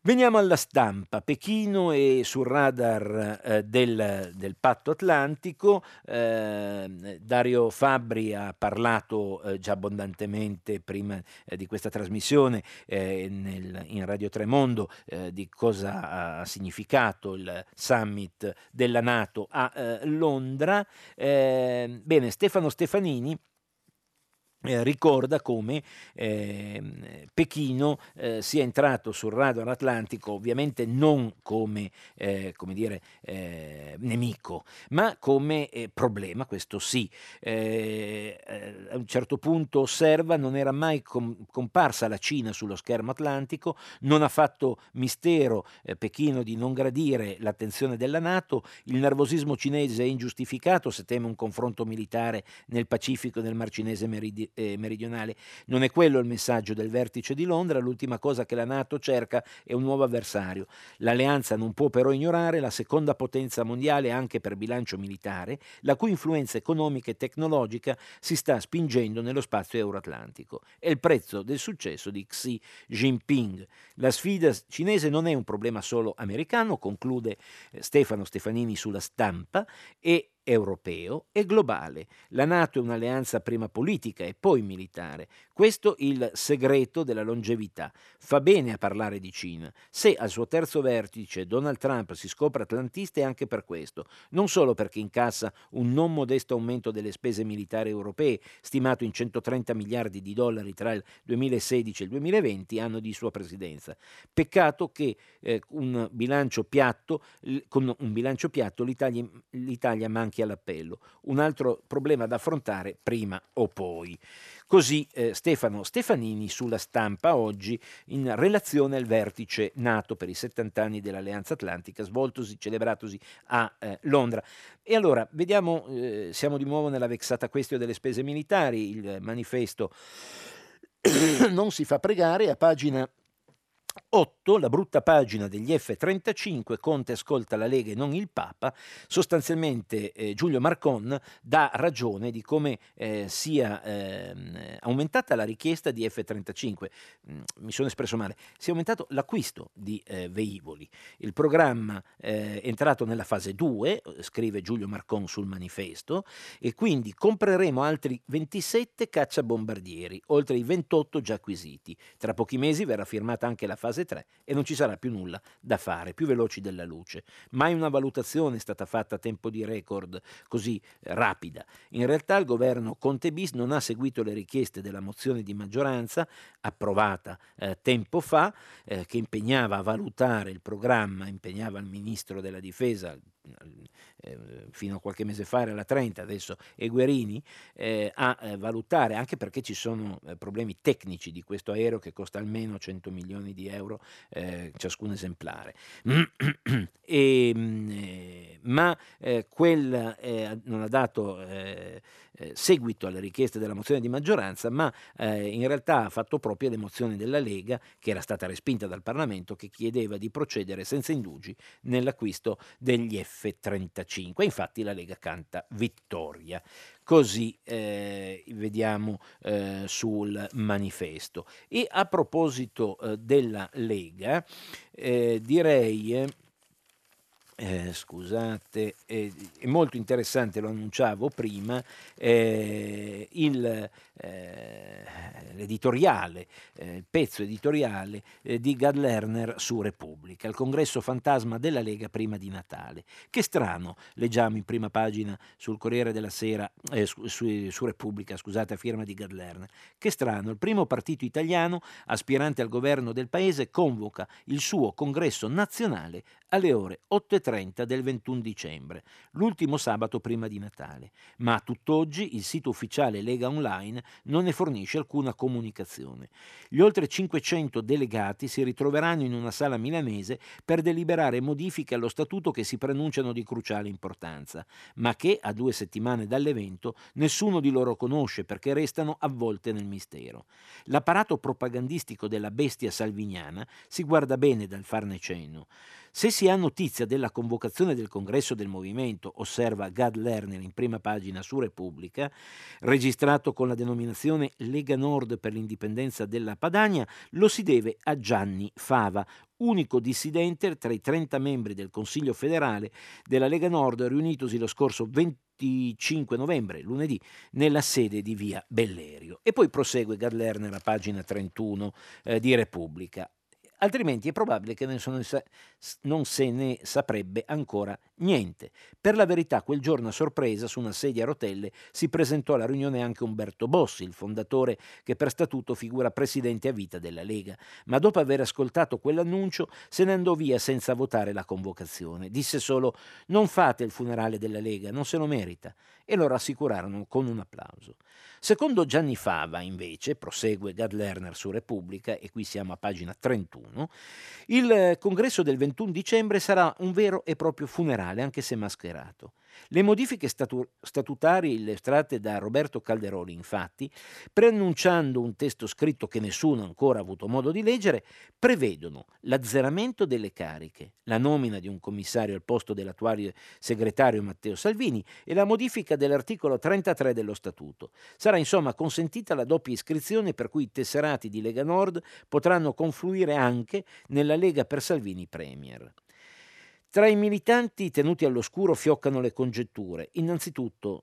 Veniamo alla stampa. Pechino è sul radar eh, del, del, patto atlantico. Eh, Dario Fabbri ha parlato eh, già abbondantemente prima eh, di questa trasmissione eh, nel, in Radio Tremondo eh, di cosa ha significato il summit della Nato a Londra. bene, Stefano Stefanini eh, ricorda come eh, Pechino eh, sia entrato sul radar atlantico ovviamente non come, eh, come dire, eh, nemico, ma come eh, problema, questo sì. a un certo punto osserva non era mai com- comparsa la Cina sullo schermo atlantico, non ha fatto mistero Pechino di non gradire l'attenzione della Nato, il nervosismo cinese è ingiustificato se teme un confronto militare nel Pacifico e nel Mar Cinese meridionale eh, meridionale. Non è quello il messaggio del vertice di Londra, l'ultima cosa che la Nato cerca è un nuovo avversario. L'alleanza non può però ignorare la seconda potenza mondiale anche per bilancio militare, la cui influenza economica e tecnologica si sta spingendo nello spazio euroatlantico. È il prezzo del successo di Xi Jinping. La sfida cinese non è un problema solo americano, conclude eh, Stefano Stefanini sulla stampa, e europeo e globale. La Nato è un'alleanza prima politica e poi militare. Questo il segreto della longevità. Fa bene a parlare di Cina. Se al suo terzo vertice Donald Trump si scopre atlantista è anche per questo, non solo perché incassa un non modesto aumento delle spese militari europee, stimato in 130 miliardi di dollari tra il 2016 e il 2020, anno di sua presidenza. Peccato che eh, un bilancio piatto, con un bilancio piatto l'Italia, l'Italia manchi all'appello. Un altro problema da affrontare prima o poi. Così eh, Stefano Stefanini sulla stampa oggi in relazione al vertice nato per i 70 anni dell'Alleanza Atlantica svoltosi, celebratosi a eh, Londra. E allora, vediamo, eh, siamo di nuovo nella vexata questione delle spese militari, il manifesto non si fa pregare, a pagina 8, la brutta pagina degli F-35, Conte ascolta la Lega e non il Papa, sostanzialmente eh, Giulio Marcon dà ragione di come eh, sia eh, aumentata la richiesta di F-35, mm, mi sono espresso male, sia aumentato l'acquisto di eh, velivoli. Il programma eh, è entrato nella fase 2, scrive Giulio Marcon sul manifesto, e quindi compreremo altri 27 cacciabombardieri, oltre ai 28 già acquisiti. Tra pochi mesi verrà firmata anche la fase fase 3 e non ci sarà più nulla da fare, più veloci della luce. Mai una valutazione è stata fatta a tempo di record così eh, rapida. In realtà il governo Conte bis non ha seguito le richieste della mozione di maggioranza approvata eh, tempo fa eh, che impegnava a valutare il programma, impegnava il ministro della difesa eh, fino a qualche mese fa era la 30, adesso è Guerini, eh, a eh, valutare, anche perché ci sono eh, problemi tecnici di questo aereo che costa almeno 100 milioni di euro eh, ciascun esemplare. e, mm, eh, ma quel non ha dato seguito alle richieste della mozione di maggioranza, ma in realtà ha fatto proprio le mozioni della Lega, che era stata respinta dal Parlamento, che chiedeva di procedere senza indugi nell'acquisto degli F-35. 5. Infatti la Lega canta vittoria. Così eh, vediamo eh, sul manifesto. E a proposito eh, della Lega, eh, direi eh, scusate, eh, è molto interessante, lo annunciavo prima, eh, il, eh, l'editoriale, eh, il pezzo editoriale eh, di Gad Lerner su Repubblica, il congresso fantasma della Lega prima di Natale. Che strano, leggiamo in prima pagina sul Corriere della Sera, su, su, su, Repubblica, scusate, a firma di Gad Lerner. Che strano, il primo partito italiano, aspirante al governo del paese, convoca il suo congresso nazionale alle ore 8.30 del 21 dicembre, l'ultimo sabato prima di Natale. Ma a tutt'oggi il sito ufficiale Lega Online non ne fornisce alcuna comunicazione. Gli oltre 500 delegati si ritroveranno in una sala milanese per deliberare modifiche allo statuto che si pronunciano di cruciale importanza, ma che a due settimane dall'evento nessuno di loro conosce perché restano avvolte nel mistero. L'apparato propagandistico della bestia salviniana si guarda bene dal farne cenno. Se si ha notizia della convocazione del congresso del movimento, osserva Gad Lerner in prima pagina su Repubblica, registrato con la denominazione Lega Nord per l'indipendenza della Padania, lo si deve a Gianni Fava, unico dissidente tra i 30 membri del Consiglio federale della Lega Nord riunitosi lo scorso 25 novembre, lunedì, nella sede di via Bellerio. E poi prosegue Gad Lerner a pagina 31 eh, di Repubblica altrimenti è probabile che non se ne saprebbe ancora niente. Per la verità, quel giorno a sorpresa, su una sedia a rotelle, si presentò alla riunione anche Umberto Bossi, il fondatore che per statuto figura presidente a vita della Lega, ma dopo aver ascoltato quell'annuncio se ne andò via senza votare la convocazione. Disse solo non fate il funerale della Lega, non se lo merita, e lo rassicurarono con un applauso. Secondo Gianni Fava, invece, prosegue Gad Lerner su Repubblica, e qui siamo a pagina 31, il congresso del 21 dicembre sarà un vero e proprio funerale, anche se mascherato. Le modifiche statu- statutarie illustrate da Roberto Calderoli, infatti, preannunciando un testo scritto che nessuno ancora ha avuto modo di leggere, prevedono l'azzeramento delle cariche, la nomina di un commissario al posto dell'attuale segretario Matteo Salvini e la modifica dell'articolo 33 dello Statuto. Sarà insomma consentita la doppia iscrizione per cui i tesserati di Lega Nord potranno confluire anche nella Lega per Salvini Premier. Tra i militanti tenuti all'oscuro fioccano le congetture. Innanzitutto,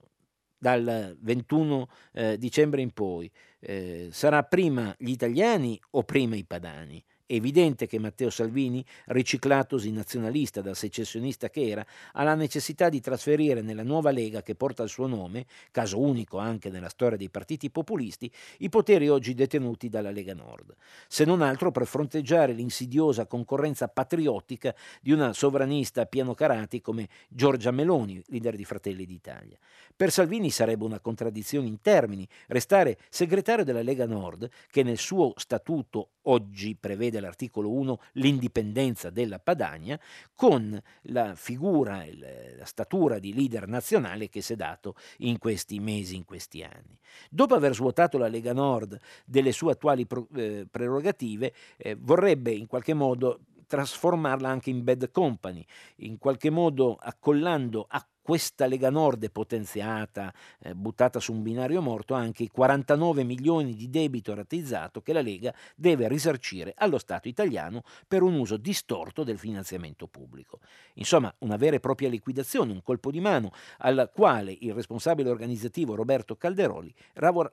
dal 21 eh, dicembre in poi, eh, sarà prima gli italiani o prima i padani? È evidente che Matteo Salvini, riciclatosi nazionalista da secessionista che era, ha la necessità di trasferire nella nuova Lega che porta il suo nome, caso unico anche nella storia dei partiti populisti, i poteri oggi detenuti dalla Lega Nord, se non altro per fronteggiare l'insidiosa concorrenza patriottica di una sovranista a piano carati come Giorgia Meloni, leader di Fratelli d'Italia. Per Salvini sarebbe una contraddizione in termini restare segretario della Lega Nord, che nel suo statuto oggi prevede l'articolo 1 l'indipendenza della Padania, con la figura e la statura di leader nazionale che si è dato in questi mesi, in questi anni. Dopo aver svuotato la Lega Nord delle sue attuali eh, prerogative, eh, vorrebbe in qualche modo trasformarla anche in bad company, in qualche modo accollando a questa Lega Nord potenziata, eh, buttata su un binario morto, anche i 49 milioni di debito rateizzato che la Lega deve risarcire allo Stato italiano per un uso distorto del finanziamento pubblico. Insomma, una vera e propria liquidazione, un colpo di mano al quale il responsabile organizzativo Roberto Calderoli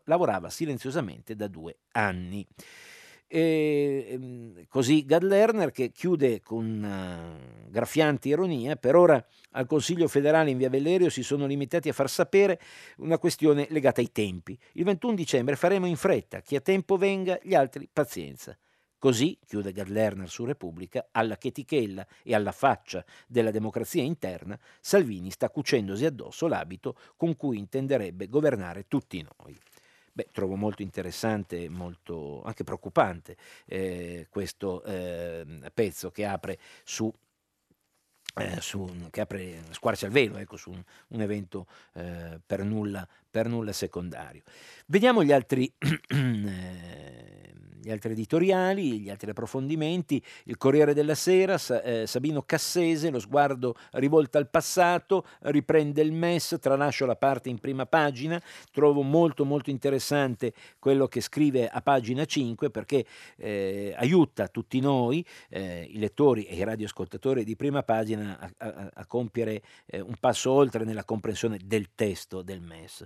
lavorava silenziosamente da due anni. E, ehm, così Gad Lerner che chiude con uh, graffiante ironia, per ora al Consiglio federale in via Vellerio si sono limitati a far sapere una questione legata ai tempi. Il 21 dicembre faremo in fretta, chi ha tempo venga, gli altri pazienza. Così, chiude Gad Lerner su Repubblica, alla chetichella e alla faccia della democrazia interna, Salvini sta cucendosi addosso l'abito con cui intenderebbe governare tutti noi. Beh, trovo molto interessante, molto anche preoccupante eh, questo eh, pezzo che apre su eh, su, che apre, squarcia il velo ecco, su un, un evento eh, per, nulla, per, nulla, secondario. Vediamo gli altri eh, gli altri editoriali, gli altri approfondimenti, il Corriere della Sera, eh, Sabino Cassese, lo sguardo rivolto al passato, riprende il MES, tralascio la parte in prima pagina, trovo molto molto interessante quello che scrive a pagina 5 perché eh, aiuta tutti noi, eh, i lettori e i radioascoltatori di prima pagina, a, a, a compiere eh, un passo oltre nella comprensione del testo del MES.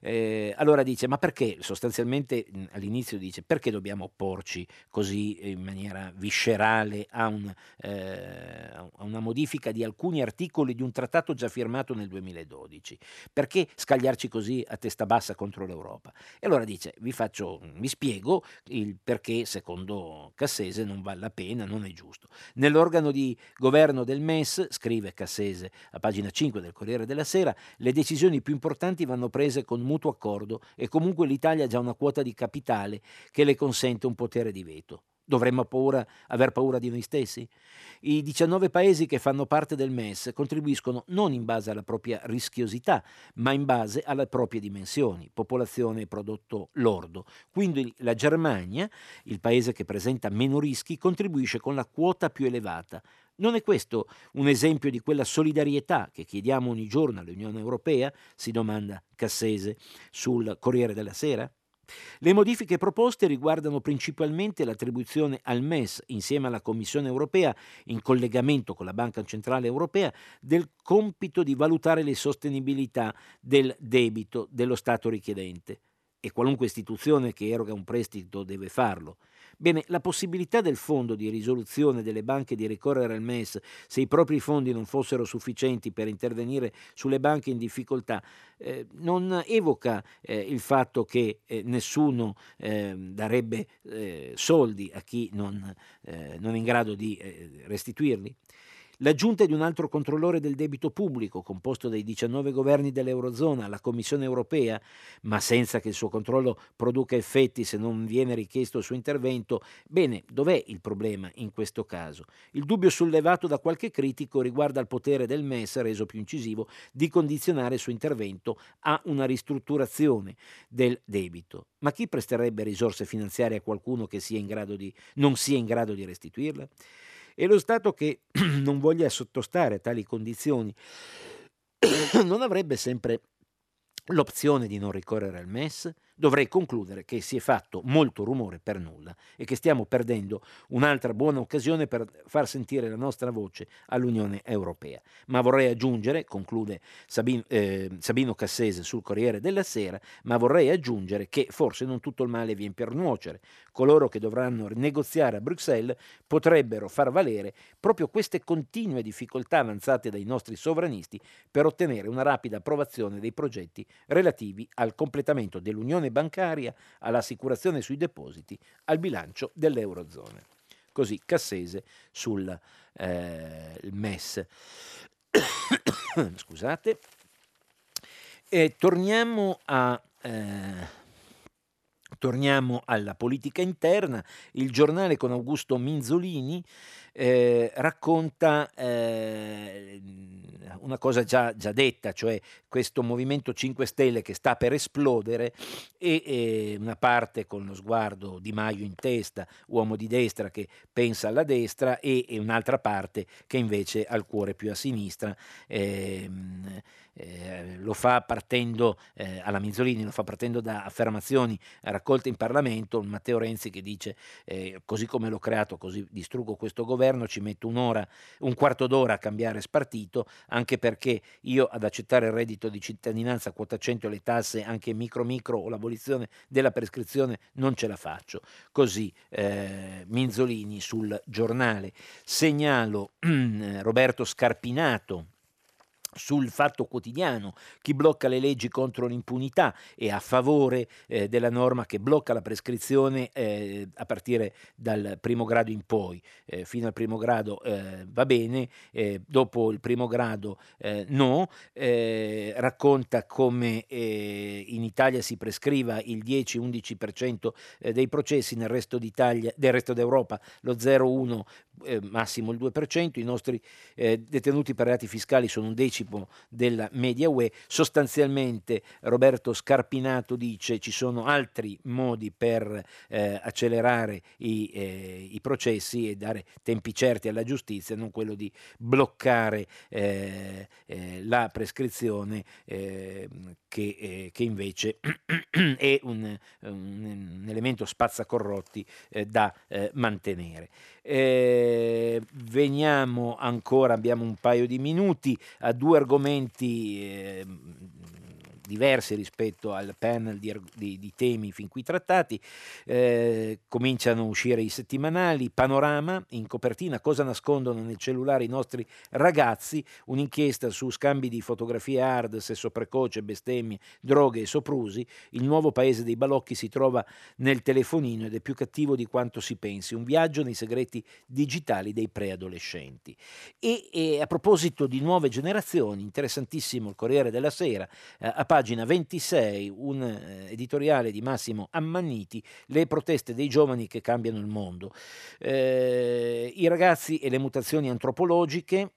Eh, allora dice, ma perché sostanzialmente all'inizio dice, perché dobbiamo opporci così in maniera viscerale a, un, eh, a una modifica di alcuni articoli di un trattato già firmato nel 2012. Perché scagliarci così a testa bassa contro l'Europa? E allora dice, vi, faccio, vi spiego il perché secondo Cassese non vale la pena, non è giusto. Nell'organo di governo del MES, scrive Cassese a pagina 5 del Corriere della Sera, le decisioni più importanti vanno prese con mutuo accordo e comunque l'Italia ha già una quota di capitale che le consente un potere di veto. Dovremmo paura, aver paura di noi stessi? I 19 paesi che fanno parte del MES contribuiscono non in base alla propria rischiosità, ma in base alle proprie dimensioni, popolazione e prodotto lordo. Quindi la Germania, il paese che presenta meno rischi, contribuisce con la quota più elevata. Non è questo un esempio di quella solidarietà che chiediamo ogni giorno all'Unione Europea? si domanda Cassese sul Corriere della Sera. Le modifiche proposte riguardano principalmente l'attribuzione al MES, insieme alla Commissione europea, in collegamento con la Banca Centrale Europea, del compito di valutare le sostenibilità del debito dello Stato richiedente. E qualunque istituzione che eroga un prestito deve farlo. Bene, la possibilità del fondo di risoluzione delle banche di ricorrere al MES se i propri fondi non fossero sufficienti per intervenire sulle banche in difficoltà eh, non evoca eh, il fatto che eh, nessuno ehm, darebbe eh, soldi a chi non, eh, non, è in grado di eh, restituirli? L'aggiunta di un altro controllore del debito pubblico, composto dai 19 governi dell'Eurozona, alla Commissione europea, ma senza che il suo controllo produca effetti se non viene richiesto il suo intervento, bene, dov'è il problema in questo caso? Il dubbio sollevato da qualche critico riguarda il potere del MES, reso più incisivo, di condizionare il suo intervento a una ristrutturazione del debito. Ma chi presterebbe risorse finanziarie a qualcuno che sia di, non sia in grado di restituirle? E lo Stato che non voglia sottostare a tali condizioni non avrebbe sempre l'opzione di non ricorrere al MES? Dovrei concludere che si è fatto molto rumore per nulla e che stiamo perdendo un'altra buona occasione per far sentire la nostra voce all'Unione Europea. Ma vorrei aggiungere, conclude Sabino, eh, Sabino Cassese sul Corriere della Sera, ma vorrei aggiungere che forse non tutto il male viene per nuocere. Coloro che dovranno negoziare a Bruxelles potrebbero far valere proprio queste continue difficoltà avanzate dai nostri sovranisti per ottenere una rapida approvazione dei progetti relativi al completamento dell'Unione gestione bancaria, all'assicurazione sui depositi, al bilancio dell'Eurozona. Così Cassese sul eh, MES. Scusate. E torniamo a... Eh, Torniamo alla politica interna. Il giornale con Augusto Minzolini eh, racconta eh, una cosa già, già, detta, cioè questo Movimento 5 Stelle che sta per esplodere e, e, una parte con lo sguardo di Maio in testa, uomo di destra che pensa alla destra e, e un'altra parte che invece ha il cuore più a sinistra. Eh, eh, lo fa partendo, eh, alla Minzolini, lo fa partendo da affermazioni raccolte in Parlamento, Matteo Renzi che dice eh, così come l'ho creato, così distruggo questo governo, ci metto un'ora, un quarto d'ora a cambiare spartito, anche perché io ad accettare il reddito di cittadinanza, quota 100 e le tasse, anche micro micro o l'abolizione della prescrizione, non ce la faccio. Così eh, Minzolini sul giornale. Segnalo Roberto Scarpinato sul fatto quotidiano, chi blocca le leggi contro l'impunità e a favore eh, della norma che blocca la prescrizione eh, a partire dal primo grado in poi, eh, fino al primo grado eh, va bene, eh, dopo il primo grado eh, no, racconta come in Italia si prescriva il 10-11% dei processi, nel resto del resto d'Europa lo 0,1 massimo il 2%, i nostri detenuti per reati fiscali sono un decimo anticipo della media UE. Sostanzialmente Roberto Scarpinato dice ci sono altri modi per eh, accelerare i, eh, i, processi e dare tempi certi alla giustizia, non quello di bloccare eh, eh la prescrizione eh, che, eh, che, invece è un, un, un elemento spazzacorrotti da mantenere. veniamo ancora, abbiamo un paio di minuti, a due argomenti eh, diversi rispetto al panel di, di, di temi fin qui trattati. Eh, cominciano a uscire i settimanali, panorama in copertina, cosa nascondono nel cellulare i nostri ragazzi, un'inchiesta su scambi di fotografie hard, sesso precoce, bestemmie, droghe e soprusi. Il nuovo paese dei balocchi si trova nel telefonino ed è più cattivo di quanto si pensi. Un viaggio nei segreti digitali dei preadolescenti. E, e a proposito di nuove generazioni, interessantissimo il Corriere della Sera, eh, a pagina 26 un eh, editoriale di Massimo Ammanniti, Le proteste dei giovani che cambiano il mondo. Eh, I ragazzi e le mutazioni antropologiche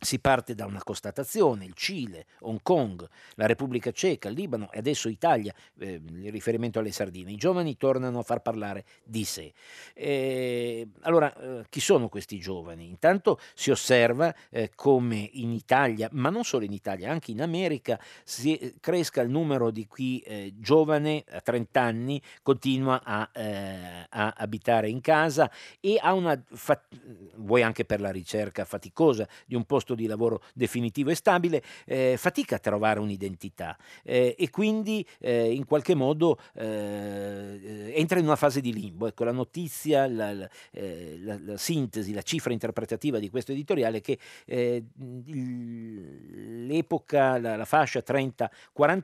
si parte da una constatazione, il Cile, Hong Kong, la Repubblica Ceca, il Libano e adesso Italia, eh, il riferimento alle sardine. I giovani tornano a far parlare di sé. Eh, allora, eh, chi sono questi giovani? Intanto si osserva eh, come in Italia, ma non solo in Italia, anche in America, si eh, cresca il numero di chi eh, giovane a 30 anni continua a, a, abitare in casa e ha una, fat- vuoi anche per la ricerca faticosa di un posto posto di lavoro definitivo e stabile, eh, fatica a trovare un'identità eh, e quindi eh, in qualche modo eh, entra in una fase di limbo. Ecco, la notizia, la, la, eh, la, la sintesi, la cifra interpretativa di questo editoriale è che l'epoca, la, fascia 30-40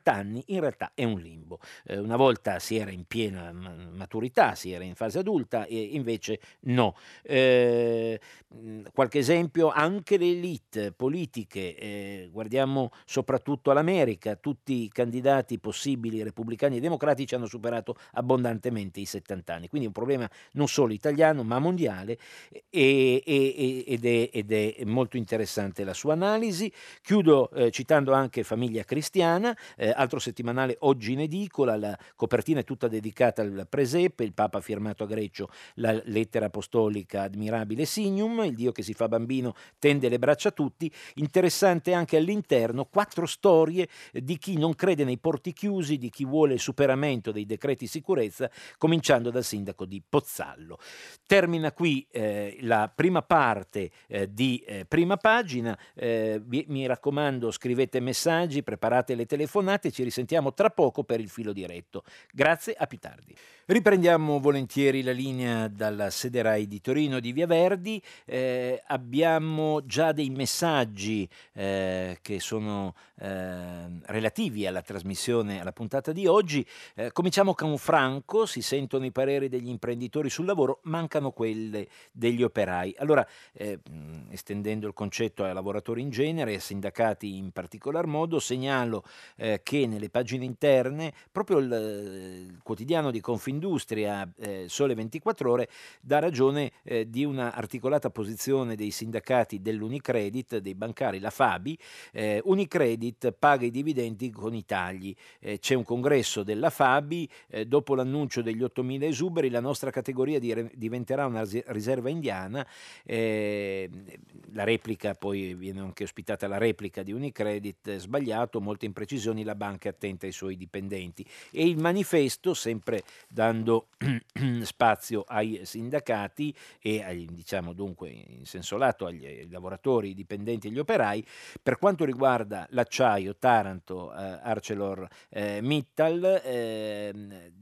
anni in realtà è un limbo. una volta si era in piena maturità, si era in fase adulta e invece no. Eh, qualche esempio, anche le elite politiche, eh, guardiamo soprattutto all'America, tutti i candidati possibili repubblicani e democratici hanno superato abbondantemente i 70 anni, quindi è un problema non solo italiano ma mondiale e, e, ed, è, ed, è, molto interessante la sua analisi. Chiudo eh, citando anche Famiglia Cristiana, eh, altro settimanale oggi in edicola, la copertina è tutta dedicata al presepe, il Papa ha firmato a Greccio la lettera apostolica Admirabile Signum, il Dio che si fa bambino tende le braccia a tutti, interessante anche all'interno quattro storie di chi non crede nei porti chiusi, di chi vuole il superamento dei decreti sicurezza, cominciando dal sindaco di Pozzallo. Termina qui eh, la prima parte eh, di eh, prima pagina, eh, mi, mi raccomando scrivete messaggi, preparate le telefonate, ci risentiamo tra poco per il filo diretto. Grazie, a più tardi. Riprendiamo volentieri la linea dalla sede RAI di Torino di Via Verdi. Eh, abbiamo già dei messaggi eh, che sono eh, relativi alla trasmissione, alla puntata di oggi. Eh, cominciamo con Franco, si sentono i pareri degli imprenditori sul lavoro, mancano quelli degli operai. Allora, eh, estendendo il concetto ai lavoratori in genere e ai sindacati in particolar modo, segnalo eh, che nelle pagine interne proprio il, il quotidiano di Confindustria Industria, eh, Sole 24 Ore, dà ragione eh, di una articolata posizione dei sindacati dell'Unicredit, dei bancari, la Fabi. Eh, Unicredit paga i dividendi con i tagli. Eh, c'è un congresso della Fabi, eh, dopo l'annuncio degli 8.000 esuberi la nostra categoria di, diventerà una riserva indiana. Eh, la replica, poi viene anche ospitata la replica di Unicredit, sbagliato, molte imprecisioni, la banca è attenta ai suoi dipendenti. E il manifesto, sempre da dando spazio ai sindacati e ai, diciamo dunque in senso lato agli, ai lavoratori, dipendenti e gli operai. Per quanto riguarda l'acciaio, Taranto, eh, Arcelor eh, Mittal, eh,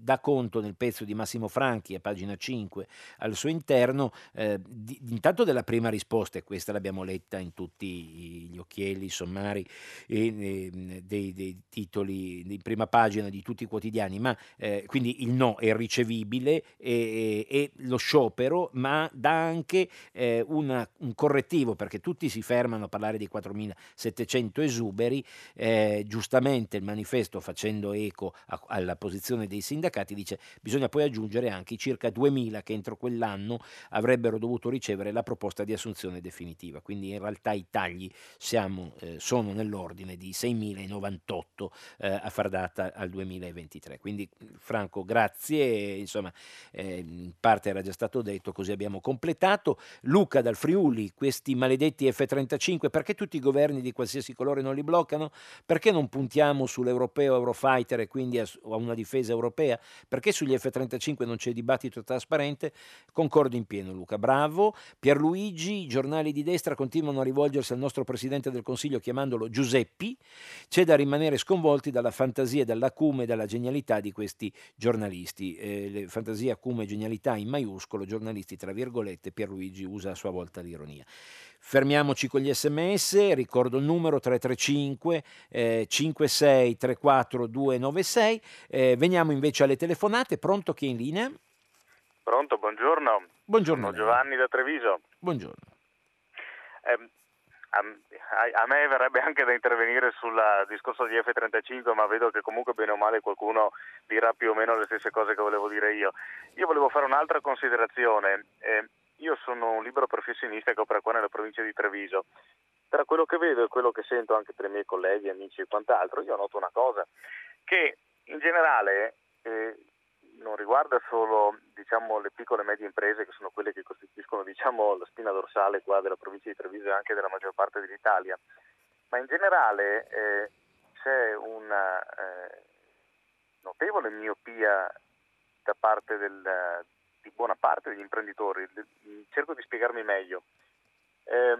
dà conto nel pezzo di Massimo Franchi a pagina 5 al suo interno eh, di, intanto della prima risposta e questa l'abbiamo letta in tutti gli occhielli, i sommari e, dei, dei, titoli di prima pagina di tutti i quotidiani, ma eh, quindi il no è ricevibile e, e lo sciopero, ma dà anche eh, una, un correttivo perché tutti si fermano a parlare di 4.700 esuberi, eh, giustamente il manifesto facendo eco a, alla posizione dei sindacati dice bisogna poi aggiungere anche i circa 2.000 che entro quell'anno avrebbero dovuto ricevere la proposta di assunzione definitiva, quindi in realtà i tagli siamo, eh, sono nell'ordine di 6.098 eh, a far data al 2023. Quindi Franco, grazie insomma eh, in parte era già stato detto, così abbiamo completato. Luca dal Friuli, questi maledetti F-35, perché tutti i governi di qualsiasi colore non li bloccano? Perché non puntiamo sull'europeo Eurofighter e quindi a, a una difesa europea? Perché sugli F-35 non c'è dibattito trasparente? Concordo in pieno Luca, bravo. Pierluigi, i giornali di destra continuano a rivolgersi al nostro Presidente del Consiglio chiamandolo Giuseppi. C'è da rimanere sconvolti dalla fantasia, dall'acume dalla genialità di questi giornalisti eh, le fantasie, acume genialità in maiuscolo, giornalisti tra virgolette, Pierluigi usa a sua volta l'ironia. Fermiamoci con gli sms, ricordo il numero 335 eh, 56 34 296, eh, veniamo invece alle telefonate, pronto chi è in linea? Pronto, buongiorno. Buongiorno. Sono Giovanni da Treviso. Buongiorno. Eh, a, a, me verrebbe anche da intervenire sul discorso di F-35, ma vedo che comunque bene o male qualcuno dirà più o meno le stesse cose che volevo dire io. Io volevo fare un'altra considerazione. Eh, io sono un libero professionista che opera qua nella provincia di Treviso. Tra quello che vedo e quello che sento anche tra i miei colleghi, amici e quant'altro, io noto una cosa, che in generale eh, non riguarda solo diciamo, le piccole e medie imprese che sono quelle che costituiscono diciamo, la spina dorsale della provincia di Treviso e anche della maggior parte dell'Italia, ma in generale eh, c'è una eh, notevole miopia da parte del, di buona parte degli imprenditori. Cerco di spiegarmi meglio. Eh,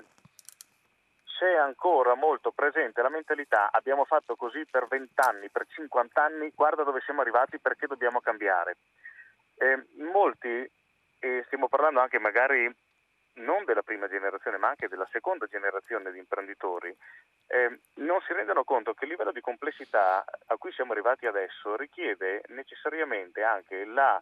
c'è ancora molto presente la mentalità abbiamo fatto così per 20 anni, per 50 anni, guarda dove siamo arrivati perché dobbiamo cambiare. Eh, molti, e stiamo parlando anche magari non della prima generazione ma anche della seconda generazione di imprenditori, eh, non si rendono conto che il livello di complessità a cui siamo arrivati adesso richiede necessariamente anche la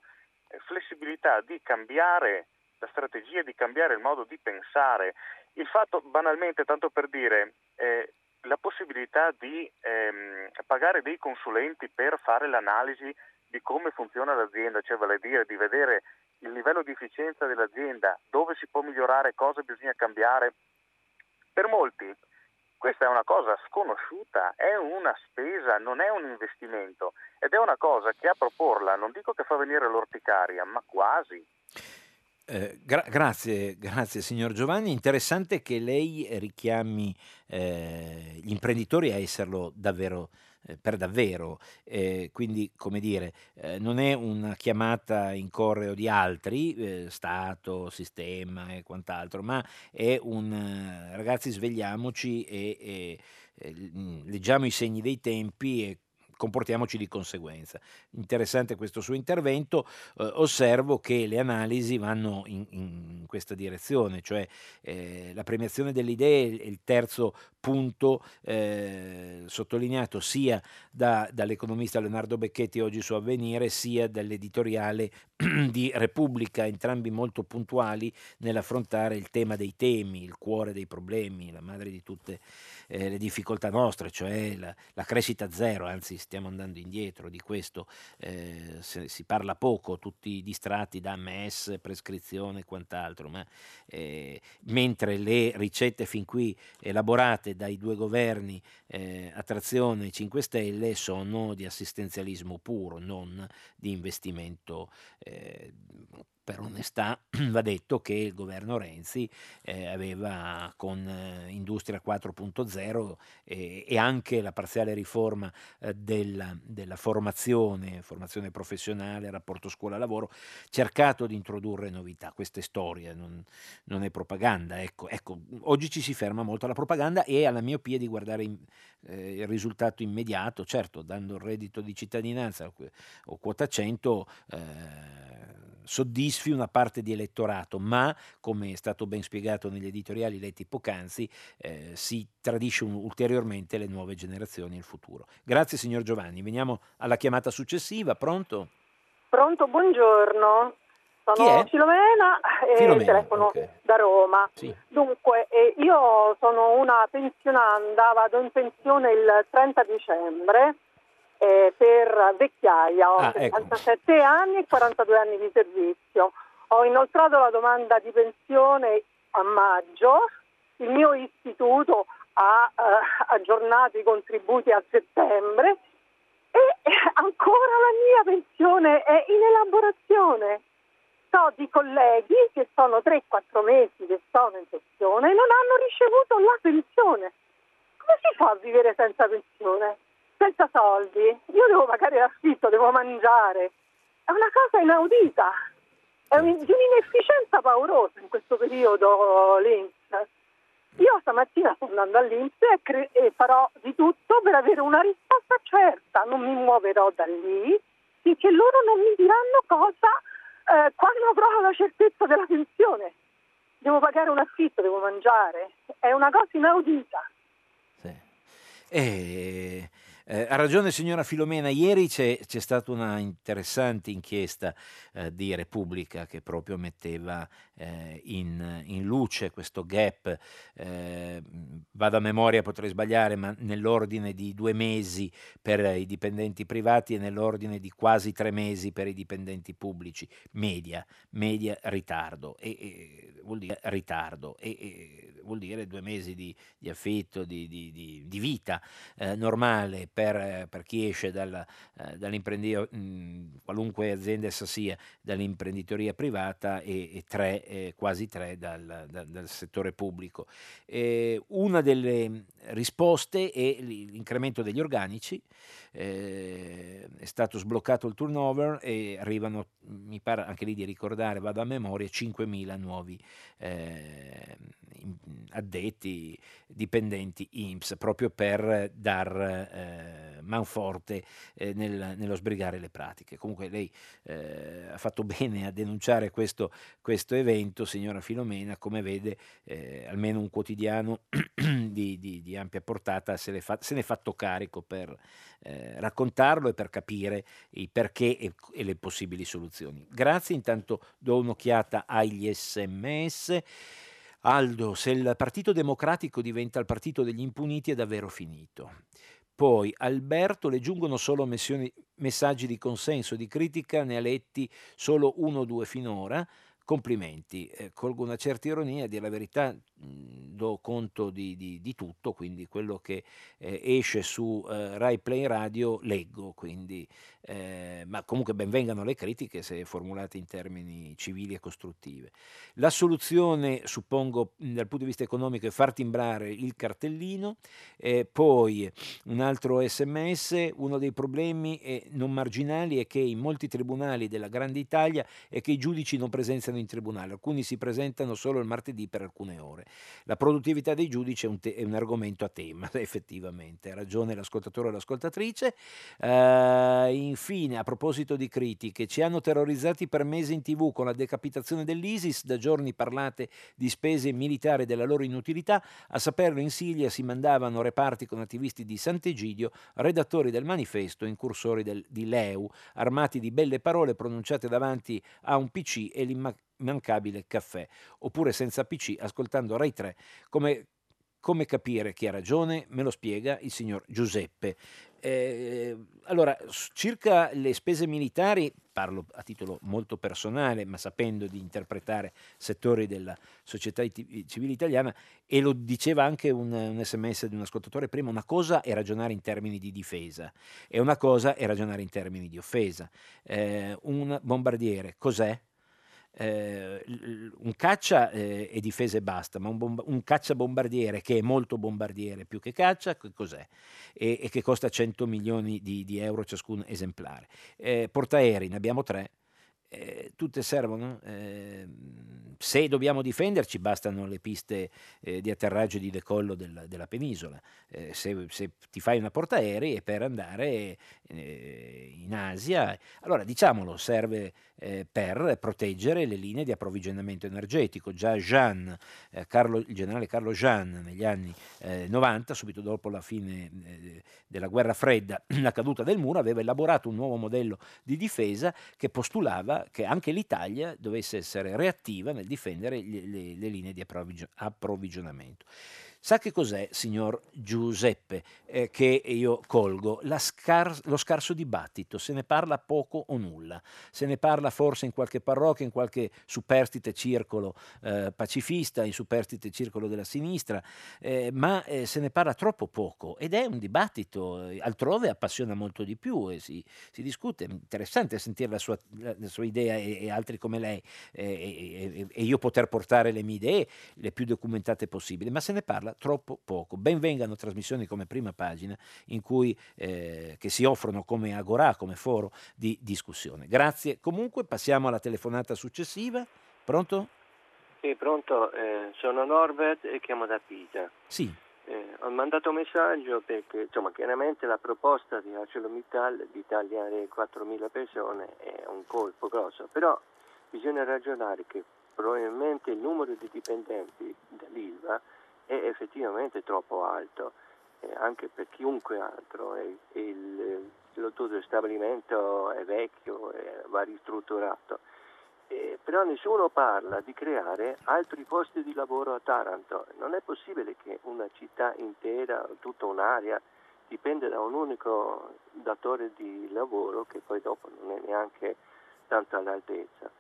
flessibilità di cambiare la strategia, di cambiare il modo di pensare. Il fatto, banalmente, tanto per dire, eh, la possibilità di ehm, pagare dei consulenti per fare l'analisi di come funziona l'azienda, cioè vale a dire di vedere il livello di efficienza dell'azienda, dove si può migliorare, cosa bisogna cambiare. Per molti questa è una cosa sconosciuta, è una spesa, non è un investimento ed è una cosa che a proporla non dico che fa venire l'orticaria, ma quasi. Eh, gra- grazie, grazie signor Giovanni. Interessante che lei richiami eh, gli imprenditori a esserlo davvero eh, per davvero, eh, quindi come dire, eh, non è una chiamata in correo di altri, eh, Stato, sistema e quant'altro, ma è un eh, ragazzi svegliamoci e, e, e leggiamo i segni dei tempi e comportiamoci di conseguenza. Interessante questo suo intervento, eh, osservo che le analisi vanno in, in questa direzione, cioè eh, la premiazione delle idee è il terzo punto eh, sottolineato sia da, dall'economista Leonardo Becchetti oggi su Avvenire, sia dall'editoriale di Repubblica, entrambi molto puntuali nell'affrontare il tema dei temi, il cuore dei problemi, la madre di tutte eh, le difficoltà nostre, cioè la, la, crescita zero, anzi stiamo andando indietro di questo, eh, se, si parla poco, tutti distratti da MES, prescrizione e quant'altro, ma eh, mentre le ricette fin qui elaborate dai due governi eh, a trazione 5 Stelle sono di assistenzialismo puro, non di investimento eh, per onestà va detto che il governo Renzi eh, aveva con eh, Industria 4.0 eh, e anche la parziale riforma eh, della, della, formazione, formazione professionale, rapporto scuola-lavoro, cercato di introdurre novità. Questa è storia, non, non è propaganda. Ecco, ecco, oggi ci si ferma molto alla propaganda e alla miopia di guardare in, eh, il risultato immediato, certo, dando il reddito di cittadinanza o quota 100 soddisfi una parte di elettorato, ma come è stato ben spiegato negli editoriali letti poc'anzi, eh, si tradisce un, ulteriormente le nuove generazioni e il futuro. Grazie signor Giovanni, veniamo alla chiamata successiva, pronto? Pronto, buongiorno. Sono Filomena e Filomena, telefono okay. da Roma. Sì. Dunque, eh, io sono una pensionanda, vado in pensione il 30 dicembre eh, per vecchiaia, ho ah, 77 ecco. anni e 42 anni di servizio. Ho inoltrato la domanda di pensione a maggio, il mio istituto ha eh, aggiornato i contributi a settembre e ancora la mia pensione è in elaborazione. So di colleghi che sono 3-4 mesi che sono in pensione e non hanno ricevuto la pensione. Come si fa a vivere senza pensione? Senza soldi, io devo pagare l'affitto, devo mangiare. È una cosa inaudita, è un, di un'inefficienza paurosa in questo periodo l'Inps. Io stamattina sto andando all'Inps e, cre- e farò di tutto per avere una risposta certa, non mi muoverò da lì finché loro non mi diranno cosa eh, quando avrò la certezza della pensione. Devo pagare un affitto, devo mangiare, è una cosa inaudita. Sì. E eh, ha ragione signora Filomena, ieri c'è, c'è stata una interessante inchiesta eh, di Repubblica che proprio metteva eh, in, in, luce questo gap, eh, vado a memoria, potrei sbagliare, ma nell'ordine di due mesi per i dipendenti privati e nell'ordine di quasi tre mesi per i dipendenti pubblici, media, media ritardo, e, e vuol dire ritardo. E, vuol dire due mesi di, di affitto, di, di, di vita eh, normale per, per, chi esce dal, eh, dall'imprenditoria, qualunque azienda essa sia, dall'imprenditoria privata e, e tre, eh, quasi tre dal, dal, dal settore pubblico. una delle risposte è l'incremento degli organici, eh, è stato sbloccato il turnover e arrivano, mi pare anche lì di ricordare, vado a memoria, 5.000 nuovi eh, addetti, dipendenti INPS, proprio per dar eh, manforte eh, nel, nello sbrigare le pratiche. Comunque lei eh, ha fatto bene a denunciare questo, questo, evento, signora Filomena, come vede eh, almeno un quotidiano di, di, di, ampia portata se, fa, se ne è fatto carico per eh, raccontarlo e per capire i perché e, e le possibili soluzioni. Grazie, intanto do un'occhiata agli sms. Aldo, se il Partito Democratico diventa il partito degli impuniti è davvero finito. Poi Alberto le giungono solo missioni, messaggi di consenso, di critica, ne ha letti solo uno o due finora. Complimenti, eh, colgo una certa ironia, a dire la verità do conto di, di, di, tutto, quindi quello che eh, esce su eh, Rai Play Radio leggo, quindi, eh, ma comunque benvengano le critiche se formulate in termini civili e costruttive. La soluzione, suppongo, dal punto di vista economico è far timbrare il cartellino, eh, poi un altro sms, uno dei problemi non marginali è che in molti tribunali della Grande Italia è che i giudici non presenziano in tribunale, alcuni si presentano solo il martedì per alcune ore. La produttività dei giudici è un, te- è un argomento a tema, effettivamente, ha ragione l'ascoltatore o l'ascoltatrice. Uh, infine, a proposito di critiche, ci hanno terrorizzati per mesi in tv con la decapitazione dell'ISIS, da giorni parlate di spese militari e della loro inutilità, a saperlo in Siria si mandavano reparti con attivisti di Sant'Egidio, redattori del manifesto, incursori del, di Leu, armati di belle parole pronunciate davanti a un PC e l'imma- immancabile caffè, oppure senza PC ascoltando Rai 3 come come capire chi ha ragione? Me lo spiega il signor Giuseppe. Eh, allora, circa le spese militari, parlo a titolo molto personale, ma sapendo di interpretare settori della società civile italiana, e lo diceva anche un, un sms di un ascoltatore prima, una cosa è ragionare in termini di difesa e una cosa è ragionare in termini di offesa. Eh, un bombardiere cos'è? Eh, un caccia eh, è difesa e basta, ma un, bomba- un, caccia bombardiere che è molto bombardiere più che caccia, che cos'è? E, e che costa 100 milioni di, di euro ciascun esemplare. Eh, portaerei, ne abbiamo tre, eh, tutte servono. Eh, se dobbiamo difenderci, bastano le piste eh, di atterraggio e di decollo del, della penisola. Eh, se, se, ti fai una portaerei è per andare eh, in Asia, allora diciamolo, serve eh, per proteggere le linee di approvvigionamento energetico. Già Jean, Carlo, il generale Carlo Jean, negli anni 90, subito dopo la fine della guerra fredda, la caduta del muro, aveva elaborato un nuovo modello di difesa che postulava che anche l'Italia dovesse essere reattiva nel difendere le, le, le linee di approvvigionamento. Sa che cos'è, signor Giuseppe, eh, che io colgo? Scar- lo scarso dibattito, se ne parla poco o nulla, se ne parla forse in qualche parrocchia, in qualche superstite circolo eh, pacifista, in superstite circolo della sinistra, eh, ma eh, se ne parla troppo poco. Ed è un dibattito, eh, altrove appassiona molto di più e si, si discute, è interessante sentire la sua, la sua idea e, e, altri come lei e, e io poter portare le mie idee le più documentate possibili, ma se ne parla troppo poco. Benvengano trasmissioni come prima pagina in cui, eh, che si offrono come agorà, come foro di discussione. Grazie. Comunque passiamo alla telefonata successiva. Pronto? Sì, pronto. Eh, sono Norbert e chiamo da Pisa. Sì. Eh, ho mandato un messaggio perché insomma, chiaramente la proposta di ArcelorMittal di tagliare 4.000 persone è un colpo grosso, però bisogna ragionare che probabilmente il numero di dipendenti dell'ILVA è effettivamente troppo alto, eh, anche per chiunque altro. E, il, il, tutto il stabilimento è vecchio, e va ristrutturato. Eh, però nessuno parla di creare altri posti di lavoro a Taranto. Non è possibile che una città intera, tutta un'area, dipenda da un unico datore di lavoro che poi dopo non è neanche tanto all'altezza.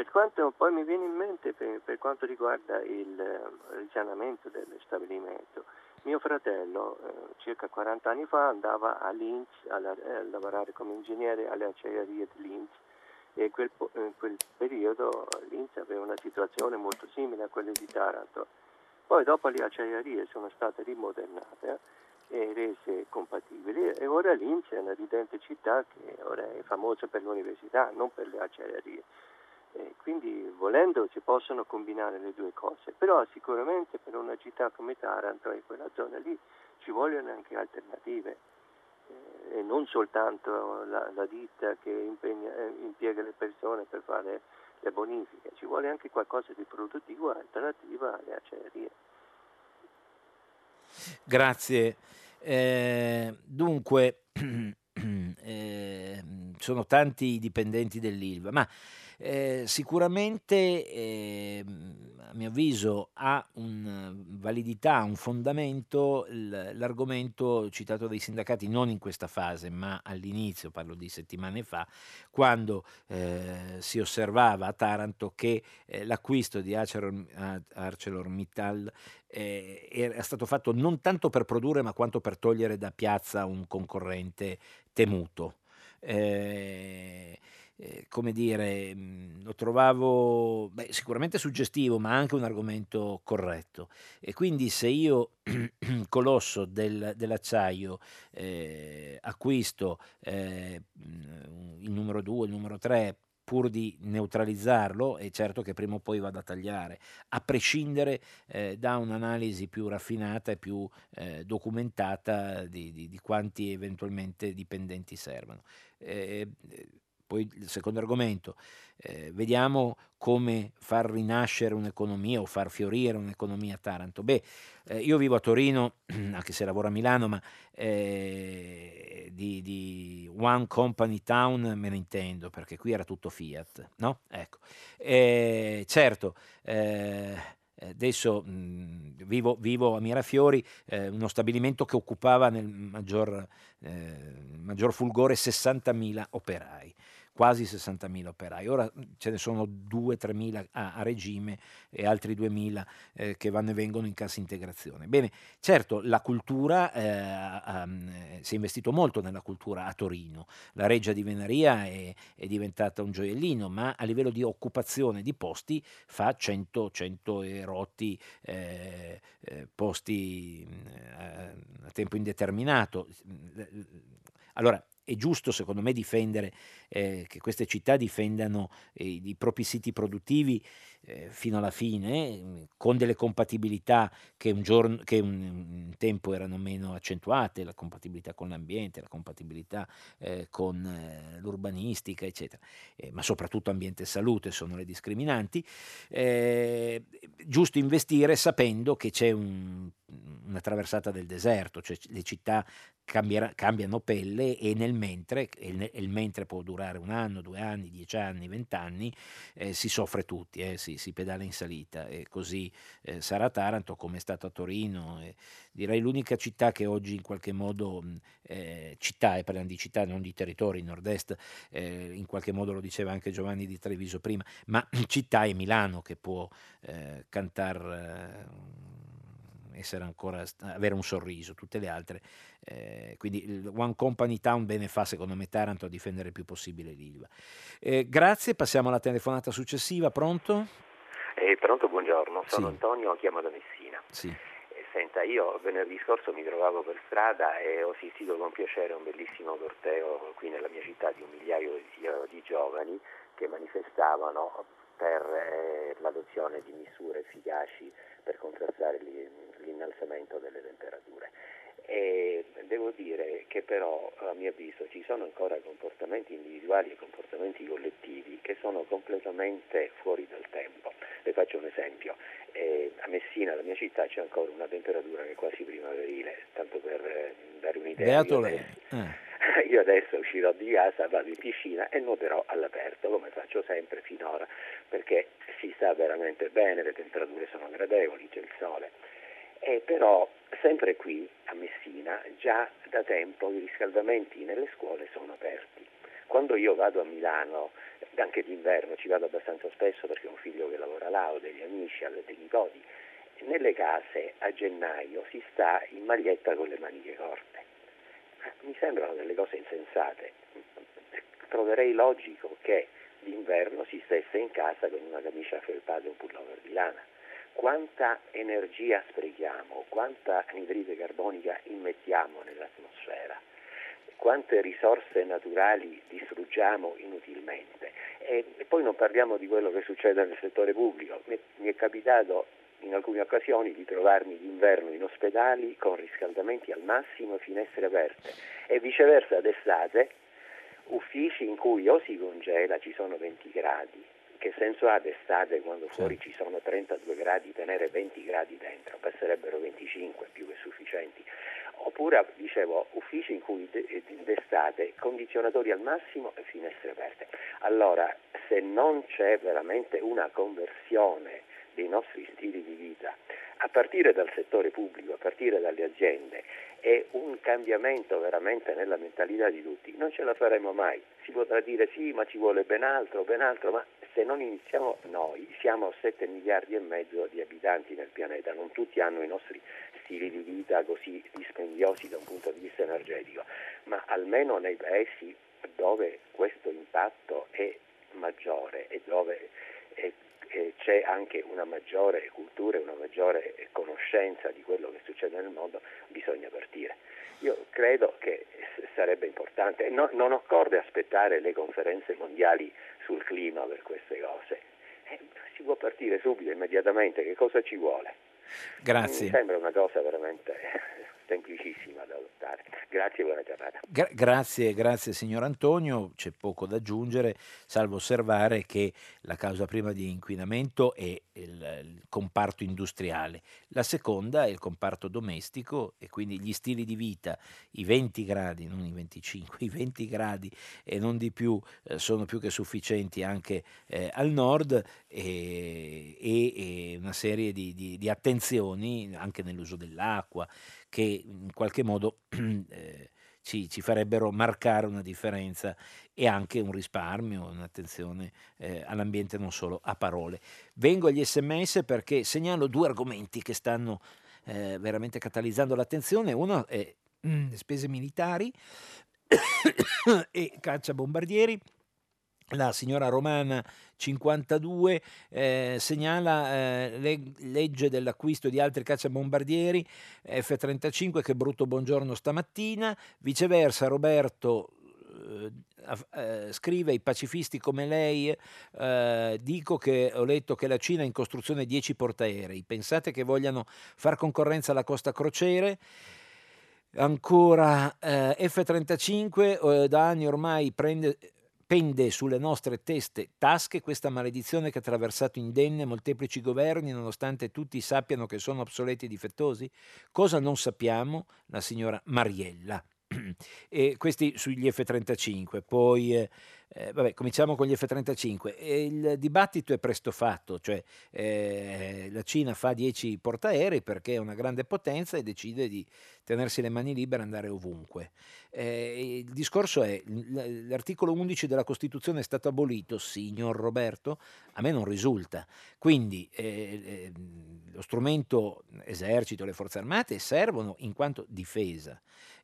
Per quanto poi mi viene in mente per, per quanto riguarda il eh, risanamento dello stabilimento, mio fratello eh, circa 40 anni fa andava a Linz a, a lavorare come ingegnere alle acciaierie di Linz e quel, in quel periodo Linz aveva una situazione molto simile a quella di Taranto. Poi dopo le acciaierie sono state rimodernate e rese compatibili e ora Linz è una ridente città che ora è famosa per l'università, non per le acciaierie E quindi volendo si possono combinare le due cose, però sicuramente per una città come Taranto e quella zona lì ci vogliono anche alternative eh, e non soltanto la, la ditta che impegna, eh, impiega le persone per fare le bonifiche, ci vuole anche qualcosa di produttivo alternativa alle acciaierie. Grazie. Eh, dunque, sono tanti i dipendenti dell'ILVA, ma eh, sicuramente, eh, a mio avviso, ha una validità, un fondamento l'argomento citato dai sindacati non in questa fase, ma all'inizio, parlo di settimane fa, quando eh, si osservava a Taranto che eh, l'acquisto di ArcelorMittal eh, era stato fatto non tanto per produrre, ma quanto per togliere da piazza un concorrente temuto. Eh, eh, come dire, mh, lo trovavo beh, sicuramente suggestivo, ma anche un argomento corretto. E quindi se io, colosso del, dell'acciaio, eh, acquisto eh, il numero 2, il numero 3, pur di neutralizzarlo, è certo che prima o poi vado a tagliare, a prescindere eh, da un'analisi più raffinata e più eh, documentata di, di, di, quanti eventualmente dipendenti servono. Eh, poi il secondo argomento, eh, vediamo come far rinascere un'economia o far fiorire un'economia a Taranto. Beh, eh, io vivo a Torino, anche se lavoro a Milano, ma eh, di, di, One Company Town me ne intendo, perché qui era tutto Fiat, no? Ecco. Eh, certo, eh, adesso mh, vivo, vivo, a Mirafiori, eh, uno stabilimento che occupava nel maggior, eh, maggior fulgore 60.000 operai quasi 60.000 operai. Ora ce ne sono 2-3.000 a, a, regime e altri 2.000 eh, che vanno e vengono in cassa integrazione. Bene, certo, la cultura, eh, um, si è investito molto nella cultura a Torino. La Reggia di Venaria è, è, diventata un gioiellino, ma a livello di occupazione di posti fa 100, 100 erotti eh, posti a tempo indeterminato. Allora, è giusto secondo me difendere, eh, che queste città difendano eh, i propri siti produttivi eh, fino alla fine, con delle compatibilità che un, giorno, che un, tempo erano meno accentuate, la compatibilità con l'ambiente, la compatibilità eh, con eh, l'urbanistica, eccetera, eh, ma soprattutto ambiente e salute sono le discriminanti. giusto investire sapendo che c'è un, una traversata del deserto, cioè le città cambiano pelle e nel mentre, e il mentre può durare un anno, due anni, dieci anni, vent'anni, eh, si soffre tutti, eh, si, si, pedala in salita e così eh, sarà Taranto come è stato a Torino. direi l'unica città che oggi in qualche modo, eh, città, e parliamo di città, non di territori, nord-est, eh, in qualche modo lo diceva anche Giovanni di Treviso prima, ma città è Milano che può eh, cantare essere ancora, avere un sorriso, tutte le altre. Eh, quindi il One Company Town bene fa secondo me Taranto a difendere il più possibile l'ILVA. Eh, grazie, passiamo alla telefonata successiva, pronto? Eh, pronto, buongiorno, sono sì. Antonio, chiamo da Messina. Sì. Eh, senta, io venerdì scorso mi trovavo per strada e ho assistito con piacere a un bellissimo corteo qui nella mia città di un migliaio di, di giovani che manifestavano per eh, l'adozione di misure efficaci per contrastare l'innalzamento delle temperature. E devo dire che però a mio avviso ci sono ancora comportamenti individuali e comportamenti collettivi che sono completamente fuori dal tempo. Le faccio un esempio, eh, a Messina, la mia città, c'è ancora una temperatura che è quasi primaverile, tanto per eh, dare un'idea. Beato lei. Eh. Io adesso uscirò di casa, vado in piscina e nuoterò all'aperto, come faccio sempre finora, perché si sta veramente bene, le temperature sono gradevoli, c'è il sole. E però sempre qui a Messina già da tempo i riscaldamenti nelle scuole sono aperti. Quando io vado a Milano, anche d'inverno ci vado abbastanza spesso perché ho un figlio che lavora là, ho degli amici, ho dei nipoti, nelle case a gennaio si sta in maglietta con le maniche corte mi sembrano delle cose insensate. Troverei logico che d'inverno si stesse in casa con una camicia felpata e un pullover di lana. Quanta energia sprechiamo, quanta anidride carbonica immettiamo nell'atmosfera, quante risorse naturali distruggiamo inutilmente E, e, poi non parliamo di quello che succede nel settore pubblico. Mi, mi è capitato in alcune occasioni di trovarmi d'inverno in ospedali con riscaldamenti al massimo e finestre aperte e viceversa d'estate uffici in cui o si congela, ci sono 20 gradi, che senso ha d'estate quando fuori ci sono 32 gradi tenere 20 gradi dentro? Passerebbero 25 più che sufficienti. Oppure, dicevo, uffici in cui d'estate condizionatori al massimo e finestre aperte. Allora, se non c'è veramente una conversione dei nostri stili di vita, a partire dal settore pubblico, a partire dalle aziende, e un cambiamento veramente nella mentalità di tutti, non ce la faremo mai. Si potrà dire sì, ma ci vuole ben altro, ben altro, ma se non iniziamo noi, siamo 7 miliardi e mezzo di abitanti nel pianeta, non tutti hanno i nostri stili di vita così dispendiosi da un punto di vista energetico, ma almeno nei paesi dove questo impatto è maggiore e dove è c'è anche una maggiore cultura e una maggiore conoscenza di quello che succede nel mondo, bisogna partire. Io credo che sarebbe importante, no, non occorre aspettare le conferenze mondiali sul clima per queste cose, eh, si può partire subito, immediatamente, che cosa ci vuole? Grazie. Mi sembra una cosa veramente semplicissima da adottare. Grazie e buona giornata. Gra- grazie, grazie signor Antonio, c'è poco da aggiungere, salvo osservare che la causa prima di inquinamento è il, il comparto industriale, la seconda è il comparto domestico e quindi gli stili di vita, i 20 gradi, non i 25, i 20 gradi e non di più eh, sono più che sufficienti anche eh, al nord e, e, e una serie di, di, di attenzioni anche nell'uso dell'acqua che in qualche modo eh, ci, ci, farebbero marcare una differenza e anche un risparmio, un'attenzione eh, all'ambiente non solo a parole. Vengo agli sms perché segnalo due argomenti che stanno eh, veramente catalizzando l'attenzione. Uno è mm, spese militari e caccia bombardieri la signora Romana 52 eh, segnala eh, le, legge dell'acquisto di altri cacciabombardieri F-35 che brutto buongiorno stamattina, viceversa Roberto eh, eh, scrive i pacifisti come lei eh, dico che ho letto che la Cina ha in costruzione 10 portaerei. Pensate che vogliano far concorrenza alla costa crociere? Ancora eh, F-35 eh, da anni ormai prende pende sulle nostre teste tasche questa maledizione che ha attraversato indenne molteplici governi nonostante tutti sappiano che sono obsoleti e difettosi? Cosa non sappiamo? La signora Mariella. e questi sugli F-35. Poi eh, eh, vabbè, cominciamo con gli F-35. Il dibattito è presto fatto, cioè eh, la Cina fa 10 portaerei perché è una grande potenza e decide di tenersi le mani libere e andare ovunque. Eh, il discorso è, l'articolo 11 della Costituzione è stato abolito, signor Roberto? A me non risulta. Quindi eh, eh, lo strumento esercito, le forze armate servono in quanto difesa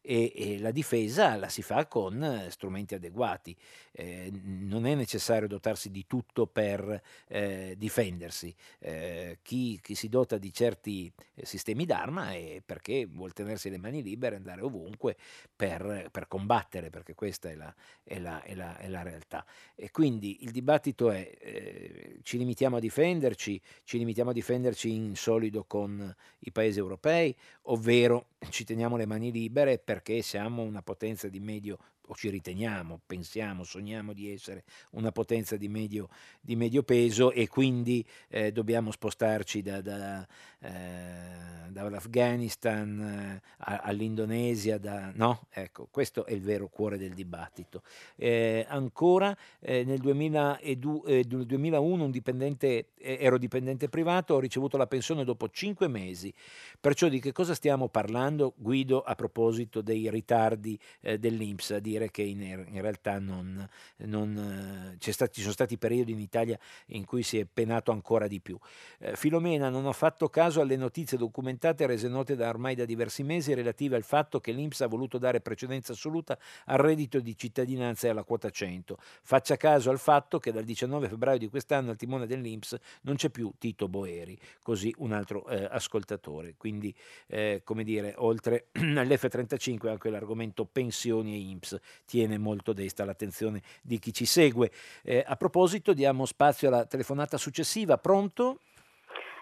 e, e la difesa la si fa con eh, strumenti adeguati. Eh, non è necessario dotarsi di tutto per eh, difendersi. Eh, chi, chi, si dota di certi eh, sistemi d'arma è perché vuol tenersi le mani libere e andare ovunque per, per combattere, perché questa è la, è, la, è, la, è la, realtà. E quindi il dibattito è eh, ci limitiamo a difenderci, ci limitiamo a difenderci in solido con i paesi europei, ovvero ci teniamo le mani libere per perché siamo una potenza di medio o ci riteniamo, pensiamo, sogniamo di essere una potenza di medio, di medio peso e quindi eh, dobbiamo spostarci da, da, eh, dall'Afghanistan eh, all'Indonesia, da, no? Ecco, questo è il vero cuore del dibattito. Eh, ancora eh, nel, 2002, eh, nel 2001 dipendente, ero dipendente privato, ho ricevuto la pensione dopo cinque mesi, perciò di che cosa stiamo parlando? Guido a proposito dei ritardi dell'Inps, di dire che in, in realtà non, non, eh, stati, ci sono stati periodi in Italia in cui si è penato ancora di più. Eh, Filomena, non ho fatto caso alle notizie documentate rese note da ormai da diversi mesi relative al fatto che l'Inps ha voluto dare precedenza assoluta al reddito di cittadinanza e alla quota 100. Faccia caso al fatto che dal 19 febbraio di quest'anno al timone dell'Inps non c'è più Tito Boeri, così un altro eh, ascoltatore. Quindi, eh, come dire, oltre all'F35 anche l'argomento pensioni e Inps tiene molto desta l'attenzione di chi ci segue. Eh, a proposito, diamo spazio alla telefonata successiva. Pronto?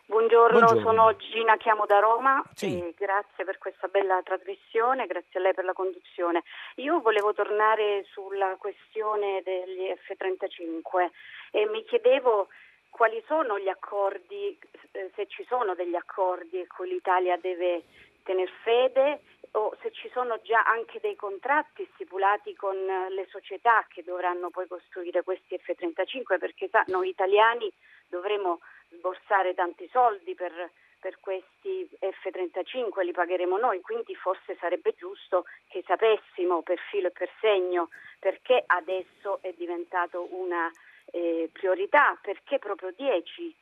Buongiorno, Buongiorno, sono Gina, chiamo da Roma sì. grazie per questa bella trasmissione, grazie a lei per la conduzione. Io volevo tornare sulla questione degli F-35 e mi chiedevo quali sono gli accordi, eh, se ci sono degli accordi a cui l'Italia deve tener fede o se ci sono già anche dei contratti stipulati con le società che dovranno poi costruire questi F-35 perché sa, noi italiani dovremo sborsare tanti soldi per, per questi F-35, li pagheremo noi, quindi forse sarebbe giusto che sapessimo per filo e per segno perché adesso è diventato una eh, priorità, perché proprio 10?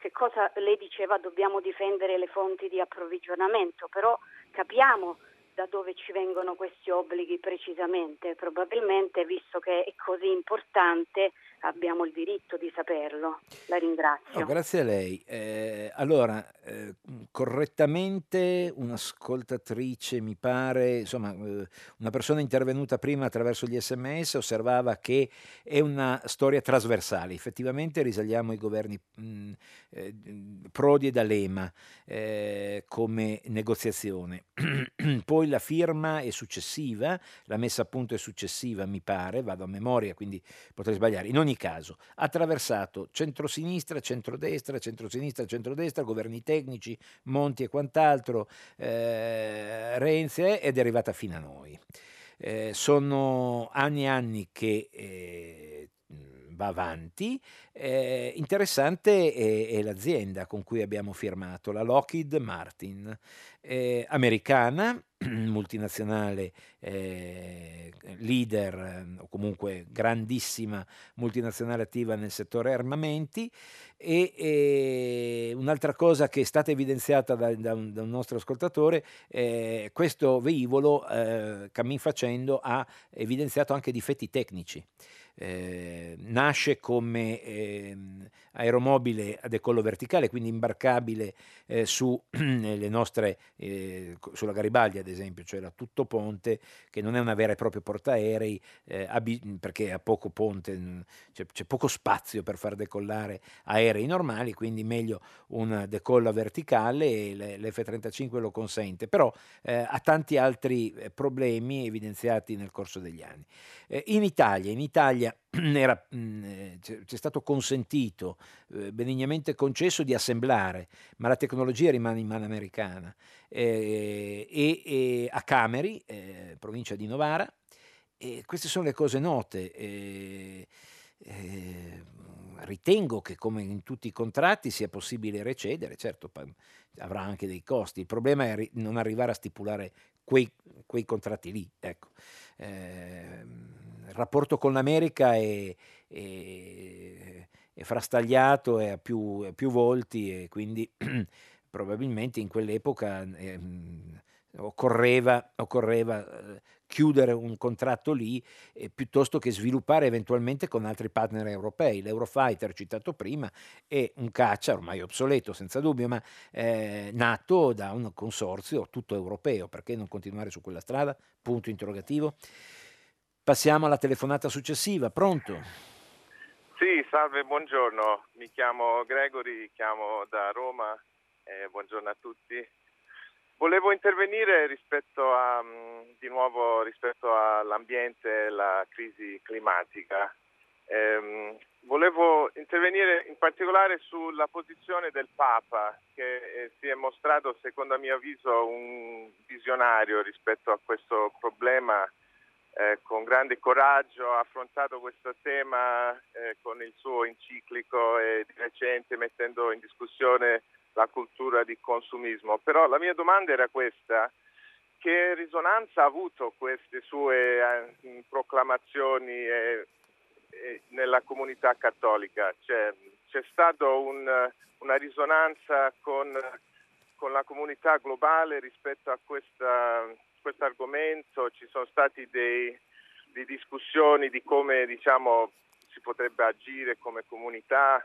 Che cosa lei diceva dobbiamo difendere le fonti di approvvigionamento, però capiamo da dove ci vengono questi obblighi precisamente, probabilmente visto che è così importante abbiamo il diritto di saperlo. La ringrazio. Oh, grazie a lei. Eh, allora, eh, correttamente un'ascoltatrice, mi pare, insomma, eh, una persona intervenuta prima attraverso gli sms osservava che è una storia trasversale. Effettivamente risaliamo ai governi mh, mm, eh, Prodi e D'Alema eh, come negoziazione. Poi la firma è successiva, la messa a punto è successiva, mi pare, vado a memoria, quindi potrei sbagliare. In ogni ogni caso, ha attraversato centrosinistra, centrodestra, centrosinistra, centrodestra, governi tecnici, Monti e quant'altro, eh, Renzi ed è arrivata fino a noi. Eh, sono anni e anni che eh, va avanti. Eh, interessante è, è, l'azienda con cui abbiamo firmato, la Lockheed Martin, eh, americana, multinazionale eh, leader o comunque grandissima multinazionale attiva nel settore armamenti e, e un'altra cosa che è stata evidenziata da, da, un, da un, nostro ascoltatore, eh, questo velivolo eh, cammin facendo ha evidenziato anche difetti tecnici. Eh, nasce come eh, aeromobile a decollo verticale, quindi imbarcabile eh, su, nostre, eh, sulla Garibaldi ad esempio, cioè la tutto ponte, che non è una vera e propria portaerei, eh, perché ha poco ponte, c'è, c'è, poco spazio per far decollare aerei normali, quindi meglio un decollo verticale e l'F-35 lo consente, però ha tanti altri problemi evidenziati nel corso degli anni. in Italia, in Italia era, mh, eh, c'è stato consentito, eh, benignamente concesso di assemblare, ma la tecnologia rimane in mano americana, eh, e, e, a Cameri, eh, provincia di Novara, e queste sono le cose note. Eh, ritengo che come in tutti i contratti sia possibile recedere, certo avrà anche dei costi, il problema è non arrivare a stipulare quei, quei contratti lì. Ecco. Eh, il rapporto con l'America è, è, è frastagliato e ha più, più, volti e quindi probabilmente in quell'epoca eh, occorreva, occorreva eh, chiudere un contratto lì eh, piuttosto che sviluppare eventualmente con altri partner europei. L'Eurofighter citato prima è un caccia ormai obsoleto senza dubbio, ma eh, nato da un consorzio tutto europeo. Perché non continuare su quella strada? Punto interrogativo. Passiamo alla telefonata successiva. Pronto? Sì, salve, buongiorno. Mi chiamo Gregory, chiamo da Roma. Eh, buongiorno a tutti. Volevo intervenire rispetto a, mm, di nuovo rispetto all'ambiente e alla crisi climatica. Eh, volevo intervenire in particolare sulla posizione del Papa, che eh, si è mostrato, secondo mio avviso, un visionario rispetto a questo problema eh, con grande coraggio ha affrontato questo tema eh, con il suo enciclico e di recente mettendo in discussione la cultura di consumismo. Però la mia domanda era questa, che risonanza ha avuto queste sue eh, proclamazioni nella comunità cattolica? Cioè, c'è stata un, una risonanza con, con la comunità globale rispetto a questa questo argomento, ci sono stati dei, di discussioni di come diciamo, si potrebbe agire come comunità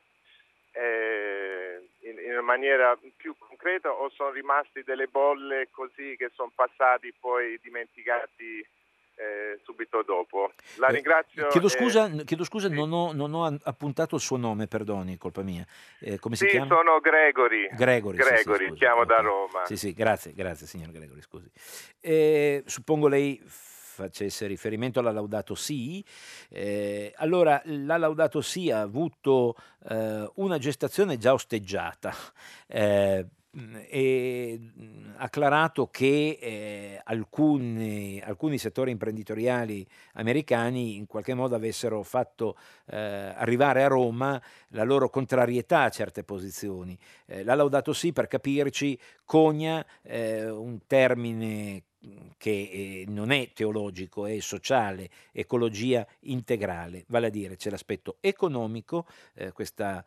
eh, in, in, maniera più concreta o sono rimasti delle bolle così che sono passati poi dimenticati eh, subito dopo. La eh, ringrazio. Chiedo scusa, chiedo scusa sì. non, ho, non, ho, appuntato il suo nome, perdoni, colpa mia. Eh, come sì, si chiama? sono Gregory. Gregory, Gregory sì, sì, chiamo okay. da Roma. Sì, sì, grazie, grazie signor Gregory, scusi. Eh, suppongo lei facesse riferimento alla Laudato Si. Eh, allora, la Laudato Si ha avuto eh, una gestazione già osteggiata. Eh, e acclarato che eh, alcuni, alcuni, settori imprenditoriali americani in qualche modo avessero fatto eh, arrivare a Roma la loro contrarietà a certe posizioni. Eh, l'ha laudato sì, per capirci, cogna eh, un termine che eh, non è teologico, è sociale, ecologia integrale, vale a dire c'è l'aspetto economico, eh, questa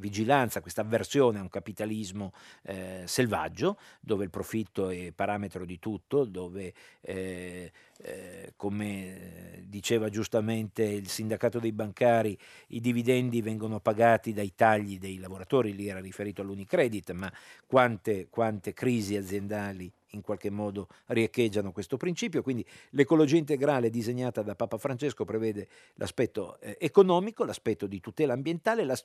vigilanza, questa avversione a un capitalismo eh, selvaggio, dove il profitto è parametro di tutto, dove, eh, eh, come diceva giustamente il sindacato dei bancari, i dividendi vengono pagati dai tagli dei lavoratori, lì era riferito all'Unicredit, ma quante, quante crisi aziendali in qualche modo riecheggiano questo principio, quindi l'ecologia integrale disegnata da Papa Francesco prevede l'aspetto eh, economico, l'aspetto di tutela ambientale, la,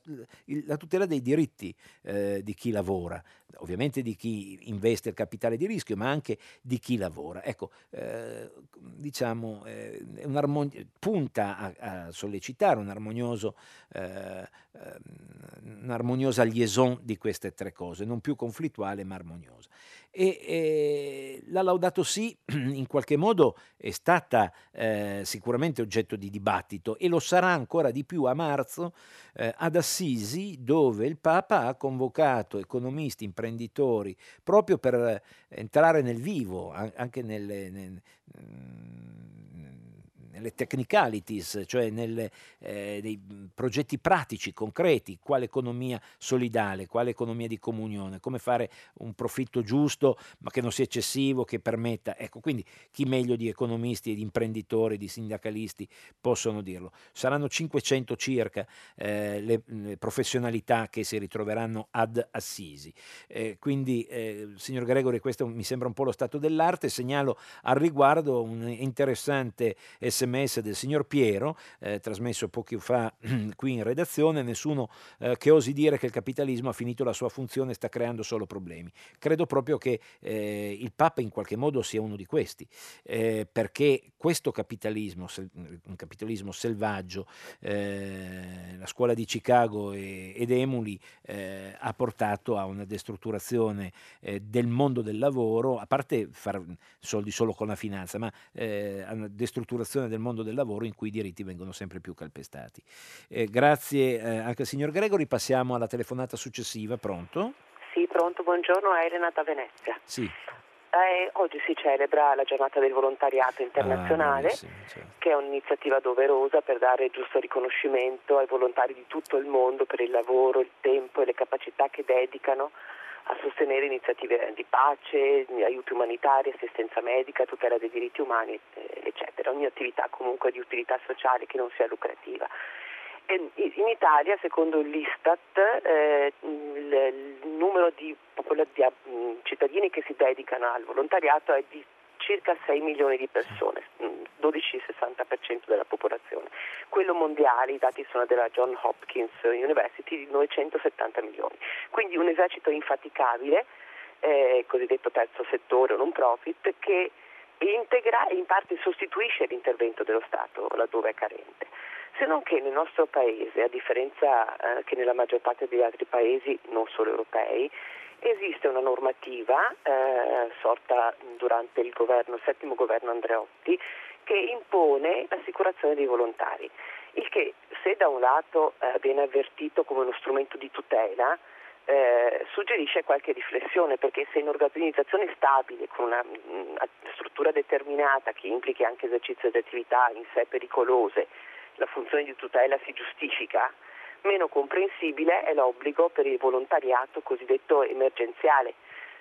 la tutela dei diritti eh, di chi lavora, ovviamente di chi investe il capitale di rischio, ma anche di chi lavora. Ecco, eh, diciamo, eh, punta a, a, sollecitare un armonioso, eh, un'armoniosa liaison di queste tre cose, non più conflittuale ma armoniosa. E, e la Laudato Si in qualche modo è stata eh, sicuramente oggetto di dibattito e lo sarà ancora di più a marzo eh, ad Assisi dove il Papa ha convocato economisti, imprenditori proprio per entrare nel vivo, anche nelle, nel, nelle technicalities, cioè nelle, eh, nei progetti pratici, concreti, quale economia solidale, quale economia di comunione, come fare un profitto giusto ma che non sia eccessivo, che permetta, ecco, quindi chi meglio di economisti e di imprenditori, di sindacalisti possono dirlo. Saranno 500 circa eh, le, le, professionalità che si ritroveranno ad Assisi. Eh, quindi, eh, signor Gregory, questo mi sembra un po' lo stato dell'arte, segnalo al riguardo un interessante sms sms del signor Piero, eh, trasmesso pochi fa qui in redazione, nessuno eh, che osi dire che il capitalismo ha finito la sua funzione e sta creando solo problemi. Credo proprio che eh, il Papa in qualche modo sia uno di questi, eh, perché questo capitalismo, un capitalismo selvaggio, eh, la scuola di Chicago e, ed Emuli eh, ha portato a una destrutturazione del mondo del lavoro, a parte fare soldi solo con la finanza, ma a una destrutturazione del del mondo del lavoro in cui i diritti vengono sempre più calpestati. Eh, grazie eh, anche al signor Gregory, passiamo alla telefonata successiva, pronto? Sì, pronto, buongiorno, è Renata Venezia. Sì. Eh, oggi si celebra la giornata del volontariato internazionale, ah, certo. che è un'iniziativa doverosa per dare giusto riconoscimento ai volontari di tutto il mondo per il lavoro, il tempo e le capacità che dedicano a sostenere iniziative di pace, aiuti umanitari, assistenza medica, tutela dei diritti umani, eh, eccetera. Ogni attività comunque di utilità sociale che non sia lucrativa. In Italia, secondo l'Istat, eh, il, numero di, di mm, cittadini che si dedicano al volontariato è di circa 6 milioni di persone, 12-60% della popolazione. Quello mondiale, i dati sono della John Hopkins University, di 970 milioni. Quindi un esercito infaticabile, eh, cosiddetto terzo settore non profit, che integra e in parte sostituisce l'intervento dello Stato laddove è carente. Se non che nel nostro paese, a differenza eh, che nella maggior parte degli altri paesi, non solo europei, esiste una normativa eh, sorta durante il, governo, il settimo governo Andreotti che impone l'assicurazione dei volontari, il che se da un lato eh, viene avvertito come uno strumento di tutela, eh, suggerisce qualche riflessione perché se in organizzazione stabile con una mh, mm, struttura determinata che implichi anche esercizio di attività in sé pericolose la funzione di tutela si giustifica Meno comprensibile è l'obbligo per il volontariato cosiddetto emergenziale,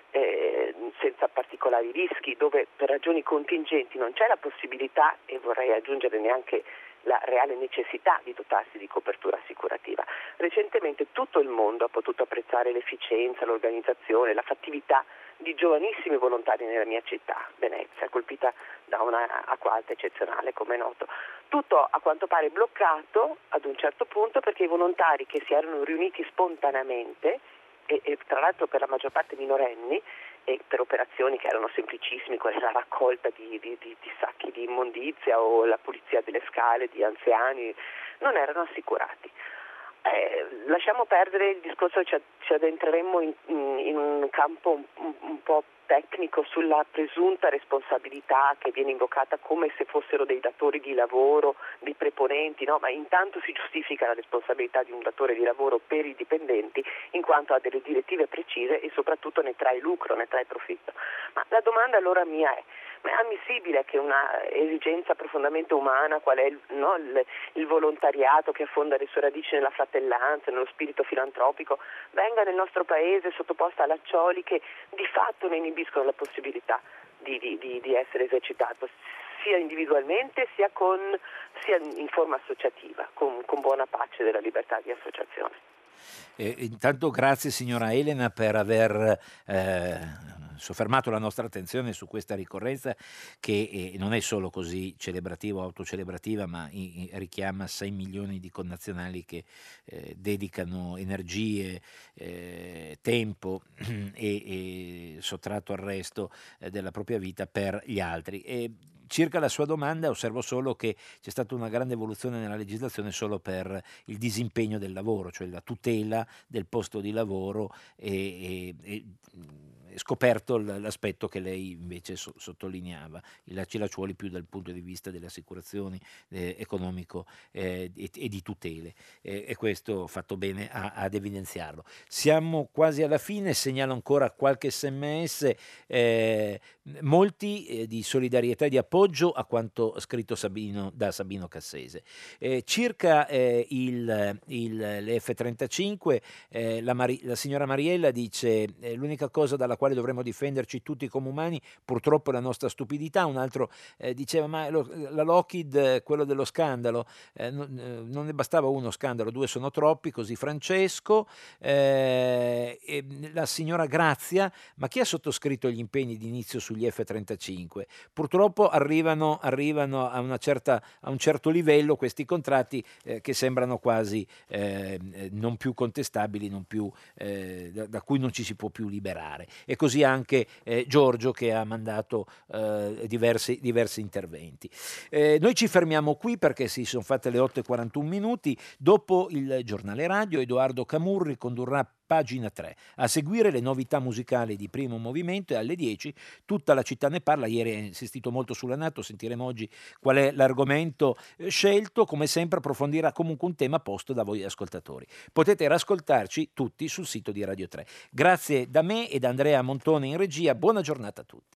eh, senza particolari rischi, dove per ragioni contingenti non c'è la possibilità, e vorrei aggiungere neanche la reale necessità di dotarsi di copertura assicurativa. Recentemente tutto il mondo ha potuto apprezzare l'efficienza, l'organizzazione, la fattività di giovanissimi volontari nella mia città, Venezia, colpita da una acqua alta eccezionale, come è noto. Tutto a quanto pare bloccato ad un certo punto perché i volontari che si erano riuniti spontaneamente e, e tra l'altro per la maggior parte minorenni e per operazioni che erano semplicissime, come la raccolta di, di, di, di, sacchi di immondizia o la pulizia delle scale di anziani, non erano assicurati. Eh, lasciamo perdere il discorso, ci, addentreremmo in, in, un campo un, un po' tecnico sulla presunta responsabilità che viene invocata come se fossero dei datori di lavoro, dei preponenti, no? ma intanto si giustifica la responsabilità di un datore di lavoro per i dipendenti in quanto ha delle direttive precise e soprattutto ne trae lucro, ne trae profitto. Ma la domanda allora mia è ma è ammissibile che una esigenza profondamente umana, qual è il, no, il, il, volontariato che affonda le sue radici nella fratellanza, nello spirito filantropico, venga nel nostro paese sottoposta a laccioli che di fatto ne inibiscono la possibilità di, di, di, di essere esercitato sia individualmente sia, con, sia in forma associativa, con, con buona pace della libertà di associazione. Eh, intanto grazie signora Elena per aver eh, soffermato la nostra attenzione su questa ricorrenza che eh, non è solo così celebrativa o autocelebrativa, ma richiama 6 milioni di connazionali che eh, dedicano energie, eh, tempo e, e, sottratto al resto della propria vita per gli altri. E, circa la sua domanda osservo solo che c'è stata una grande evoluzione nella legislazione solo per il disimpegno del lavoro, cioè la tutela del posto di lavoro e, e, e scoperto l'aspetto che lei invece so, sottolineava, i lacci lacciuoli più dal punto di vista delle assicurazioni eh, economico eh, e, di tutele eh, e questo ho fatto bene a, ad evidenziarlo. Siamo quasi alla fine, segnalo ancora qualche sms, eh, molti eh, di solidarietà e di appoggio a quanto scritto Sabino, da Sabino Cassese. Eh, circa il, il, le F-35, la, Mari, la signora Mariella dice l'unica cosa dalla quale quale dovremmo difenderci tutti come umani, purtroppo è la nostra stupidità. Un altro eh, diceva, ma lo, la Lockheed, quello dello scandalo, eh, non, eh, non ne bastava uno scandalo, due sono troppi, così Francesco, eh, la signora Grazia, ma chi ha sottoscritto gli impegni di inizio sugli F-35? Purtroppo arrivano, arrivano a, certa, a, un certo livello questi contratti eh, che sembrano quasi eh, non più contestabili, non più, da, da, cui non ci si può più liberare. E e così anche eh, Giorgio che ha mandato eh, diversi, diversi, interventi. Eh, noi ci fermiamo qui perché si sono fatte le 8.41 minuti, dopo il giornale radio Edoardo Camurri condurrà pagina 3. A seguire le novità musicali di primo movimento e alle 10 tutta la città ne parla. Ieri ha insistito molto sulla Nato, sentiremo oggi qual è l'argomento eh, scelto. Come sempre approfondirà comunque un tema posto da voi ascoltatori. Potete rascoltarci tutti sul sito di Radio 3. Grazie da me e da Andrea Montone in regia. Buona giornata a tutti.